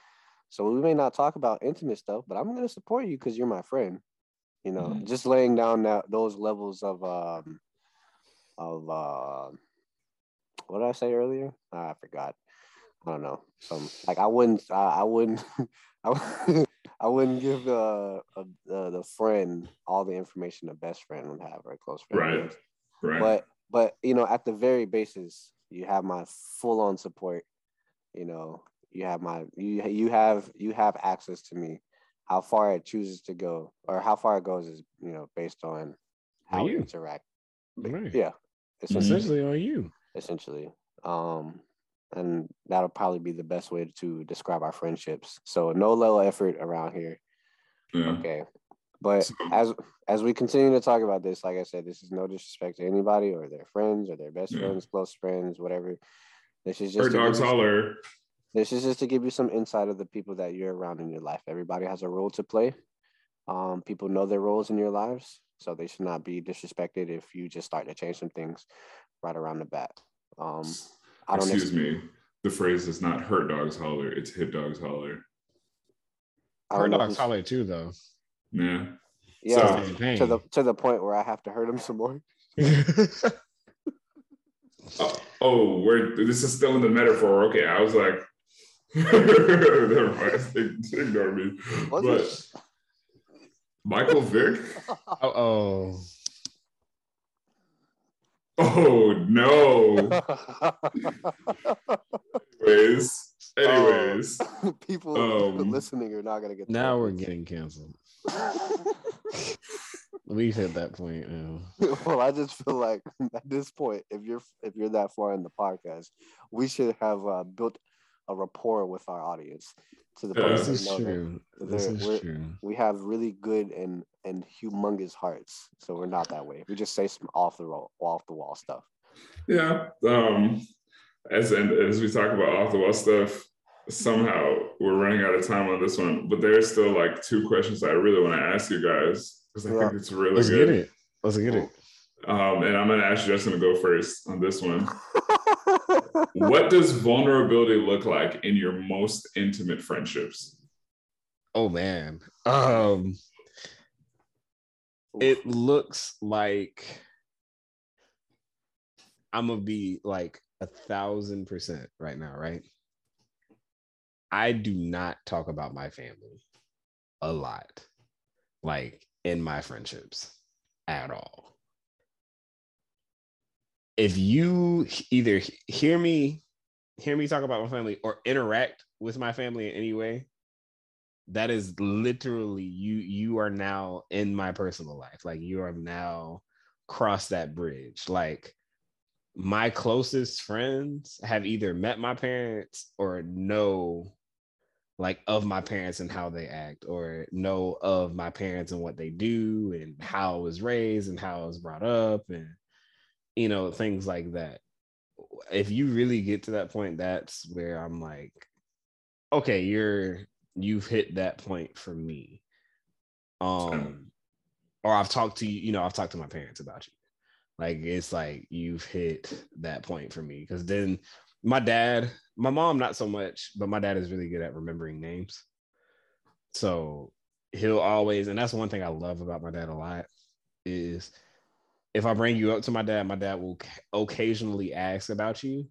So we may not talk about intimate stuff, but I'm gonna support you because you're my friend. You know, mm-hmm. just laying down that those levels of um of uh what did I say earlier? Ah, I forgot. I don't know. Some like I wouldn't uh, I wouldn't I, I wouldn't give uh, uh, the friend all the information the best friend would have or a close friend. Right. Right. But but you know, at the very basis, you have my full on support. You know, you have my you you have you have access to me. How far it chooses to go or how far it goes is you know based on how you interact. Right. Yeah. Essentially, essentially on you. Essentially. Um and that'll probably be the best way to describe our friendships. So no low effort around here. Yeah. Okay. But so, as as we continue to talk about this, like I said, this is no disrespect to anybody or their friends or their best yeah. friends, close friends, whatever. This is just dogs holler. This is just to give you some insight of the people that you're around in your life. Everybody has a role to play. Um, people know their roles in your lives, so they should not be disrespected if you just start to change some things right around the bat. Um, I don't Excuse me. The phrase is not hurt dogs holler, it's hit dogs holler. Hurt dogs holler too, though. Yeah. Yeah. So, to the to the point where I have to hurt him some more. uh, oh, we're this is still in the metaphor. Okay, I was like, never mind. Ignore me. What's but it? Michael Vick. oh. Oh no. anyways, anyways, um, people um, listening are not gonna get. Now we're getting canceled. We've hit that point now. well, I just feel like at this point, if you're if you're that far in the podcast, we should have uh, built a rapport with our audience to the point this is true. This is true. We have really good and and humongous hearts, so we're not that way. We just say some off the roll, off the wall stuff. Yeah. Um. As and as we talk about off the wall stuff, somehow we're running out of time on this one, but there's still like two questions I really want to ask you guys because I yeah. think it's really Let's good. get it. Let's get it. Um, and I'm gonna ask Justin to go first on this one. what does vulnerability look like in your most intimate friendships? Oh man. Um it looks like I'm gonna be like a thousand percent right now, right? I do not talk about my family a lot, like in my friendships. at all. If you either hear me hear me talk about my family or interact with my family in any way, that is literally you you are now in my personal life. Like you are now crossed that bridge. Like my closest friends have either met my parents or know like of my parents and how they act or know of my parents and what they do and how I was raised and how I was brought up and you know things like that. If you really get to that point that's where I'm like okay you're you've hit that point for me. Um or I've talked to you you know I've talked to my parents about you. Like it's like you've hit that point for me. Because then my dad, my mom not so much, but my dad is really good at remembering names. So he'll always, and that's one thing I love about my dad a lot is if I bring you up to my dad, my dad will occasionally ask about you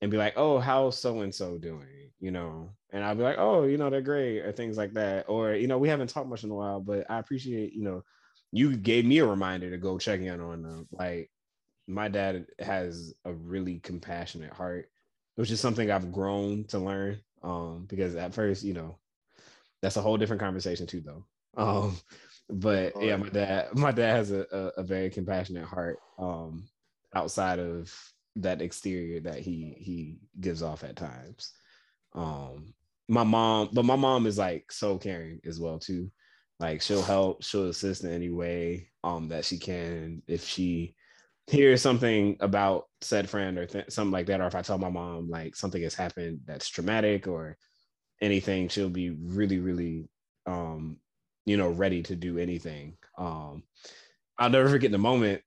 and be like, "Oh, how's so and so doing?" You know, and I'll be like, "Oh, you know, they're great," or things like that. Or you know, we haven't talked much in a while, but I appreciate you know you gave me a reminder to go check in on them. Like my dad has a really compassionate heart, which is something I've grown to learn. Um, because at first, you know, that's a whole different conversation too, though. Um, but yeah, my dad, my dad has a, a, a very compassionate heart. Um, outside of that exterior that he he gives off at times. Um, my mom, but my mom is like so caring as well too. Like she'll help, she'll assist in any way um that she can. If she hears something about said friend or th- something like that, or if I tell my mom like something has happened that's traumatic or anything, she'll be really, really um, you know, ready to do anything. Um, I'll never forget the moment,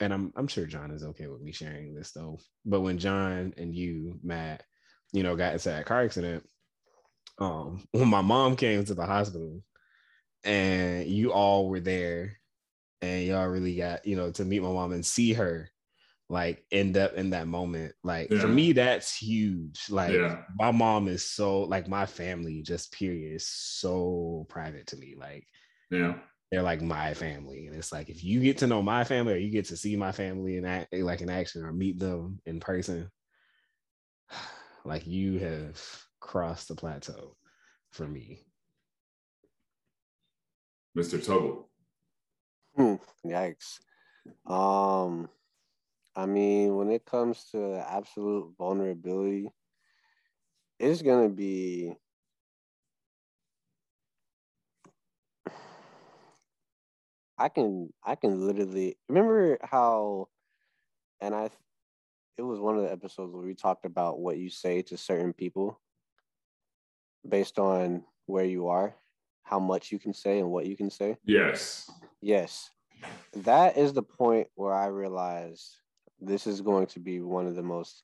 and I'm I'm sure John is okay with me sharing this though. But when John and you, Matt, you know, got into that car accident, um, when my mom came to the hospital, and you all were there and y'all really got you know to meet my mom and see her like end up in that moment like yeah. for me that's huge like yeah. my mom is so like my family just period is so private to me like yeah they're like my family and it's like if you get to know my family or you get to see my family in act like in action or meet them in person like you have crossed the plateau for me Mr. Tubble. Hmm, yikes. Um, I mean, when it comes to absolute vulnerability, it's gonna be I can I can literally remember how and I it was one of the episodes where we talked about what you say to certain people based on where you are how much you can say and what you can say. Yes. Yes. That is the point where I realized this is going to be one of the most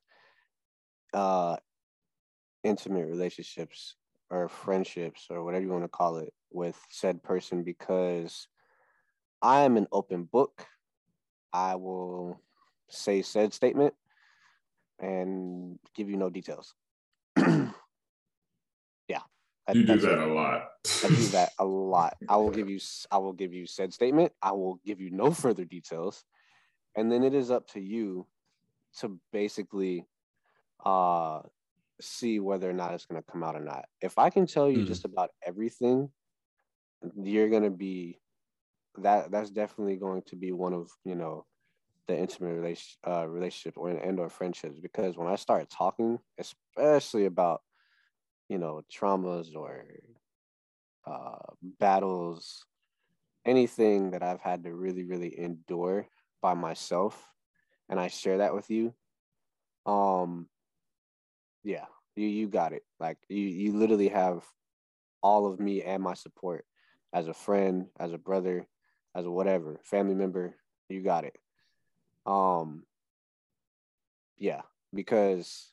uh intimate relationships or friendships or whatever you want to call it with said person because I am an open book. I will say said statement and give you no details. Yeah. You do that a lot. I do that a lot. I will give you I will give you said statement. I will give you no further details. And then it is up to you to basically uh see whether or not it's going to come out or not. If I can tell you mm. just about everything, you're going to be that that's definitely going to be one of, you know, the intimate relation, uh, relationship or and or friendships because when I start talking, especially about you know, traumas or uh, battles, anything that I've had to really, really endure by myself, and I share that with you. Um, yeah, you you got it. Like you you literally have all of me and my support as a friend, as a brother, as a whatever family member. You got it. Um, yeah, because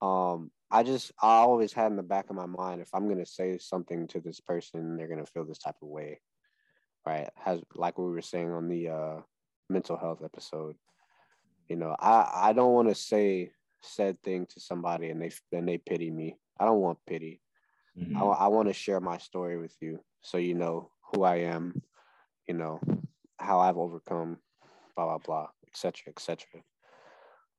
um I just I always had in the back of my mind if I'm gonna say something to this person, they're gonna feel this type of way, right? Has like we were saying on the uh, mental health episode. You know, I I don't want to say said thing to somebody and they and they pity me. I don't want pity. Mm-hmm. I, I want to share my story with you so you know who I am you know, how I've overcome, blah blah blah, etc. etc.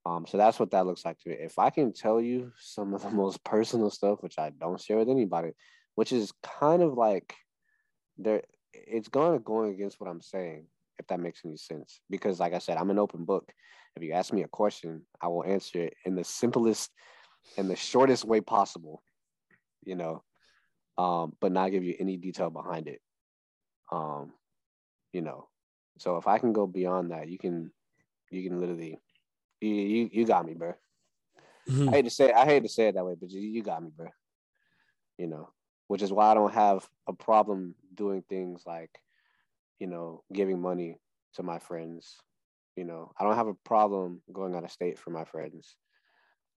Um, so that's what that looks like to me. If I can tell you some of the most personal stuff, which I don't share with anybody, which is kind of like there, it's going to go against what I'm saying, if that makes any sense. Because, like I said, I'm an open book. If you ask me a question, I will answer it in the simplest and the shortest way possible, you know, um, but not give you any detail behind it. Um, you know, so if I can go beyond that, you can, you can literally you you, you got me, bro. Mm-hmm. I hate to say I hate to say it that way, but you, you got me, bro. You know, which is why I don't have a problem doing things like, you know, giving money to my friends. You know, I don't have a problem going out of state for my friends.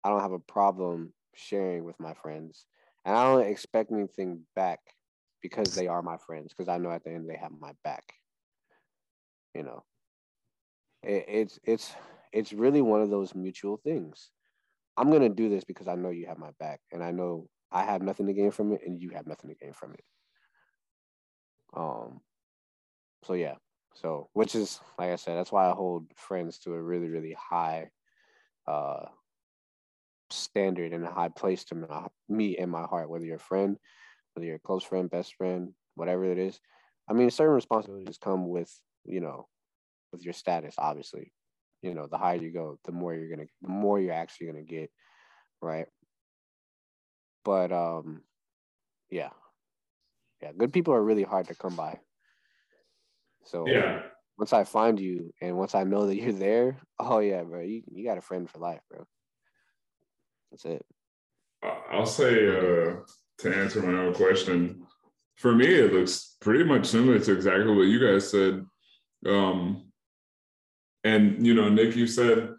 I don't have a problem sharing with my friends. And I don't expect anything back because they are my friends, because I know at the end they have my back. You know, it, it's it's it's really one of those mutual things. I'm gonna do this because I know you have my back, and I know I have nothing to gain from it, and you have nothing to gain from it. Um. So yeah. So which is like I said, that's why I hold friends to a really really high, uh, standard and a high place to my, me in my heart. Whether you're a friend, whether you're a close friend, best friend, whatever it is. I mean, certain responsibilities come with you know, with your status, obviously you know, the higher you go, the more you're gonna, the more you're actually gonna get, right? But um, yeah, yeah, good people are really hard to come by. So yeah, once I find you and once I know that you're there, oh yeah, bro, you you got a friend for life, bro. That's it. I'll say uh, to answer my own question. For me, it looks pretty much similar to exactly what you guys said. Um, and you know, Nick, you said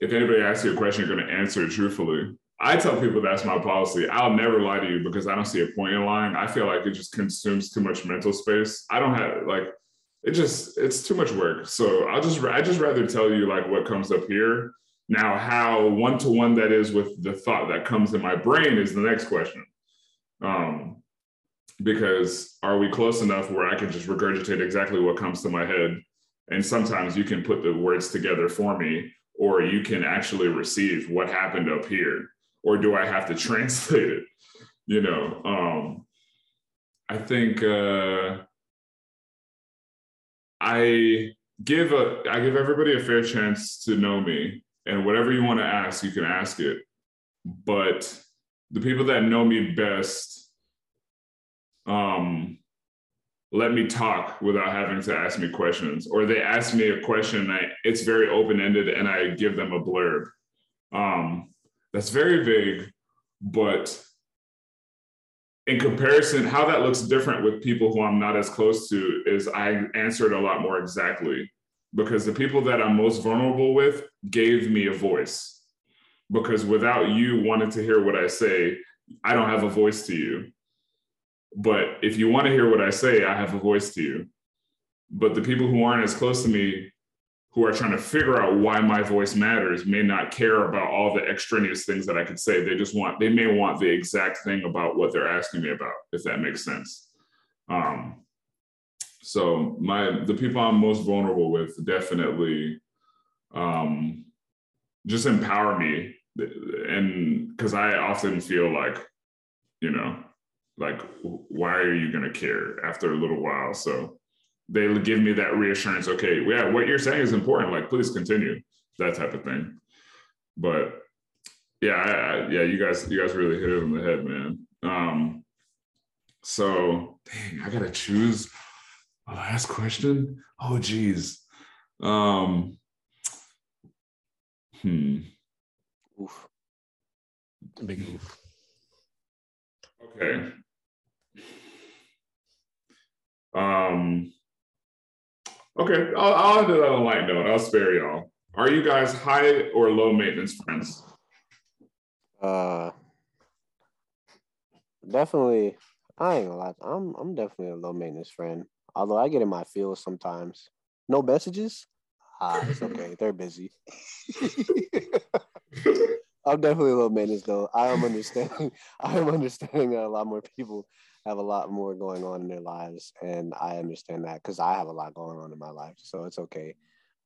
if anybody asks you a question, you're going to answer it truthfully. I tell people that's my policy. I'll never lie to you because I don't see a point in lying. I feel like it just consumes too much mental space. I don't have like it just it's too much work. So I'll just I just rather tell you like what comes up here. Now, how one to one that is with the thought that comes in my brain is the next question. Um, because are we close enough where I can just regurgitate exactly what comes to my head and sometimes you can put the words together for me, or you can actually receive what happened up here, or do I have to translate it? You know, um, I think uh, I give a I give everybody a fair chance to know me, and whatever you want to ask, you can ask it. But the people that know me best, um, let me talk without having to ask me questions or they ask me a question I, it's very open-ended and i give them a blurb um, that's very vague but in comparison how that looks different with people who i'm not as close to is i answered a lot more exactly. Because the people that i'm most vulnerable with gave me a voice. Because without you wanting to hear what i say i don't have a voice to you. But if you want to hear what I say, I have a voice to you. But the people who aren't as close to me, who are trying to figure out why my voice matters, may not care about all the extraneous things that I could say. They just want, they may want the exact thing about what they're asking me about, if that makes sense. Um, so my the people I'm most vulnerable with definitely um, just empower me, and because I often feel like, you know, like why are you to care after a little while so they give me that reassurance okay yeah what you're saying is important like please continue that type of thing. But yeah I, I, yeah you guys you guys really hit it on the head man. Um so dang i gotta choose a last question? Oh geez. Um hmm. Oof. Big oof. Okay. Um, okay, I'll, I'll end it on a light note. I'll spare y'all. Are you guys high or low maintenance friends? Uh, definitely. I ain't gonna lie. I'm I'm definitely a low maintenance friend. Although I get in my feels sometimes. No messages. Ah, it's okay. They're busy. I'm definitely a low maintenance though. I am understanding. I am understanding that a lot more people have a lot more going on in their lives, and I understand that because I have a lot going on in my life, so it's okay.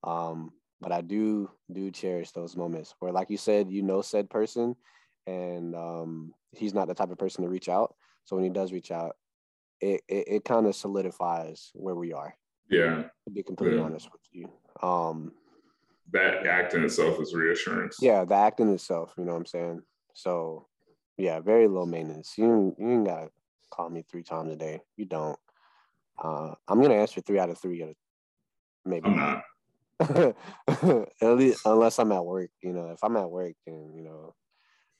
Um, but I do do cherish those moments where, like you said, you know said person, and um, he's not the type of person to reach out. So when he does reach out, it it, it kind of solidifies where we are. Yeah. To be completely Yeah. honest with you. Um, That act in itself is reassurance. yeah, the act in itself, you know what I'm saying? So yeah, very low maintenance. You you ain't gotta call me three times a day. You don't. Uh, I'm gonna answer three out of three. uh, Maybe I'm not. at least unless I'm at work. You know, if I'm at work, then you know,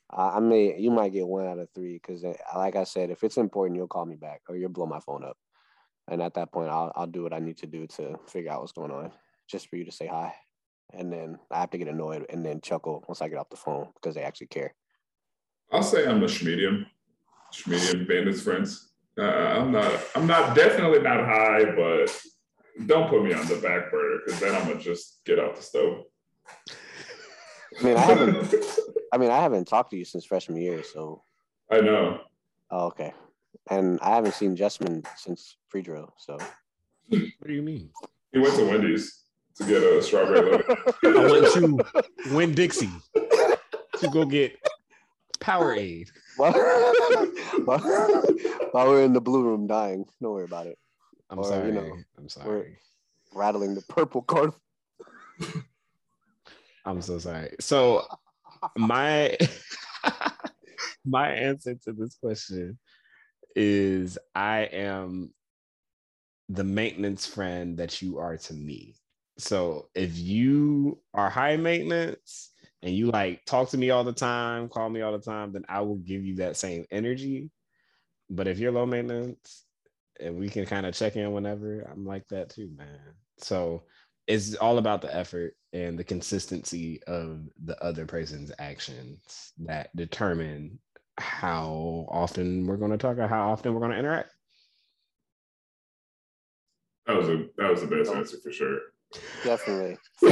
I, I may you might get one out of three because, like I said, if it's important, you'll call me back or you'll blow my phone up, and at that point, I'll I'll do what I need to do to figure out what's going on, just for you to say hi, and then I have to get annoyed and then chuckle once I get off the phone because they actually care. I'll say I'm a schmedium. Schmedium bandits friends. Uh, I'm not. I'm not definitely not high, but don't put me on the back burner because then I'm gonna just get out the stove. I mean, I haven't. I mean, I haven't talked to you since freshman year, so I know. oh, okay. And I haven't seen Justman since free drill, so What do you mean? He went to Wendy's to get a strawberry lemonade. I went to Winn-Dixie to go get Powerade. while, while, we're in the blue room dying, don't worry about it. I'm Or, you sorry. know, I'm sorry. Rattling the purple card. I'm so sorry. So my my answer to this question is I am the maintenance friend that you are to me. So if you are high maintenance and you like talk to me all the time, call me all the time, then I will give you that same energy. But if you're low maintenance and we can kind of check in whenever, I'm like that too, man. So it's all about the effort and the consistency of the other person's actions that determine how often we're going to talk or how often we're going to interact. That was a that was the best answer for sure. Definitely.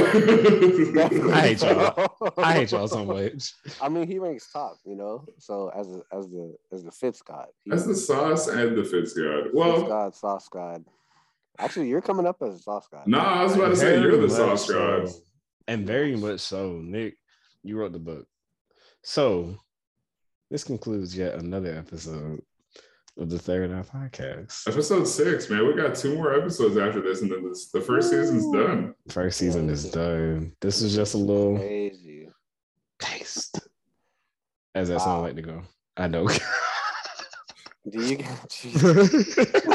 I hate y'all. I hate y'all so much. I mean, he ranks top, you know. So as a, as the as the fifth god, That's the sauce and the Fitz God. fifth Well, god, sauce god. Actually, you're coming up as a sauce god. no, I was about to say you're the much sauce so. god. And very much so, Nick, you wrote the book. So this concludes yet another episode of the Third Eye Podcast. Episode six, man. We got two more episodes after this, and then this, the first season's done. First season is done. This is just a little Crazy. taste. As that sound Wow. like to go. I know. Do you get? Jesus.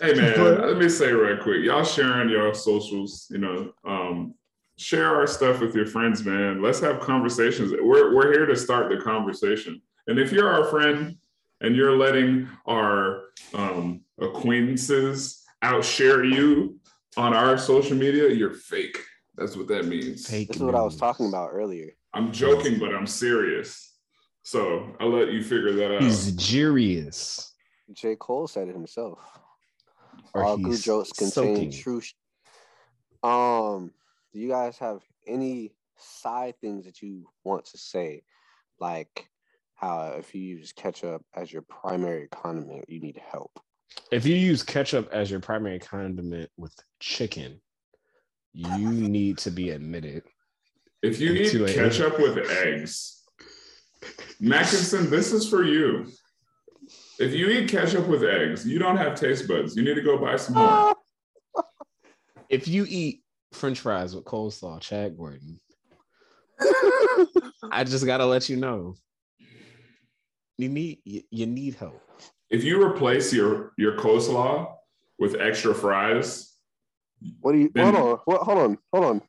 Hey man, But- let me say right quick, y'all sharing your socials, you know, um, share our stuff with your friends, man. Let's have conversations. We're we're here to start the conversation. And if you're our friend and you're letting our um, acquaintances outshare you on our social media, you're fake. That's what that means. Fake This is what I was talking about earlier. I'm joking, but I'm serious. So I'll let you figure that out. He's jurious. J. Cole said it himself. Or All good jokes contain soaking. true. Sh- um, do you guys have any side things that you want to say, like how if you use ketchup as your primary condiment, you need help? If you use ketchup as your primary condiment with chicken, you need to be admitted. If you eat Into a- ketchup with eggs, Mackinson, this is for you. If you eat ketchup with eggs, you don't have taste buds. You need to go buy some more. If you eat French fries with coleslaw, Chad Gordon, I just gotta let you know. You need you, you need help. If you replace your your coleslaw with extra fries, What do you? Then- hold on. What, hold on. Hold on.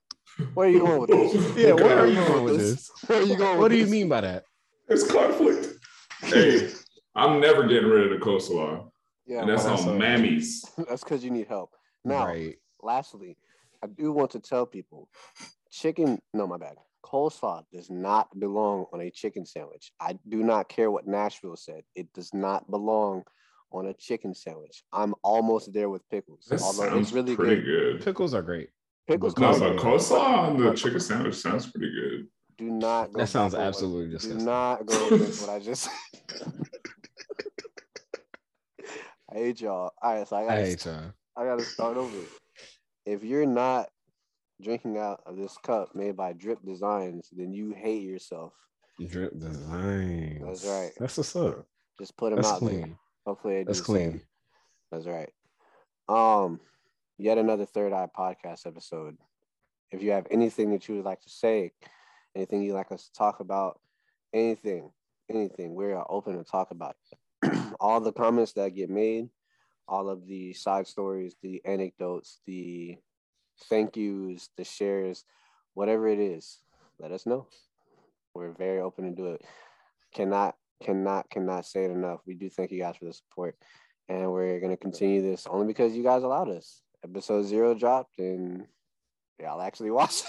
Where are you going with this? Yeah, Okay. where are you going with this? Where are you going? What with do you mean by that? There's conflict. Hey, I'm never getting rid of the coleslaw, Yeah, and that's well, on so- mammies. that's because you need help. Now, right. lastly, I do want to tell people chicken, no, my bad. Coleslaw does not belong on a chicken sandwich. I do not care what Nashville said. It does not belong on a chicken sandwich. I'm almost there with pickles. That although sounds it's really pretty good. good. Pickles are great. Pickles No, Coleslaw. but coleslaw on the chicken sandwich sounds pretty good. do not go That sounds back on what- absolutely Do disgusting. not go against what I just I hate y'all. All right, so I gotta, I hate y'all. I gotta start over. If you're not drinking out of this cup made by Drip Designs, then you hate yourself. Drip designs. That's right. That's what's up. Just put them That's out there. clean. Hopefully, they do That's the same. clean. That's right. Um, yet another Third Eye podcast episode. If you have anything that you would like to say, anything you'd like us to talk about, anything, anything, we are open to talk about it. all the comments that get made, all of the side stories, the anecdotes, the thank yous, the shares, whatever it is, let us know. We're very open to do it. Cannot, cannot, cannot say it enough. We do thank you guys for the support. And we're gonna continue this only because you guys allowed us. Episode zero dropped and y'all actually watched.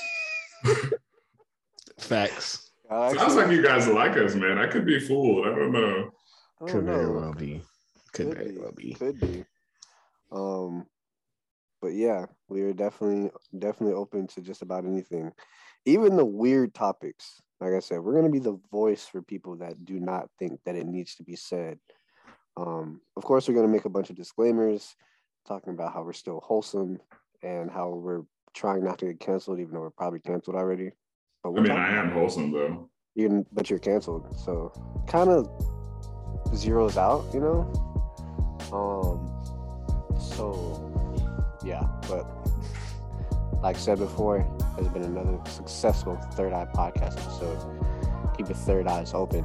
it. Facts. Y'all Sounds like you guys like us, man. I could be fooled. I don't know. I don't Could very well be. Could very well be. Could be. Um, but yeah, we are definitely definitely open to just about anything, even the weird topics. Like I said, we're gonna be the voice for people that do not think that it needs to be said. Um, of course, we're gonna make a bunch of disclaimers, talking about how we're still wholesome and how we're trying not to get canceled, even though we're probably canceled already. But I mean, I am wholesome though. you but you're canceled so kind of zeroes out you know um so yeah but like I said before has been another successful third eye podcast episode. Keep your third eyes open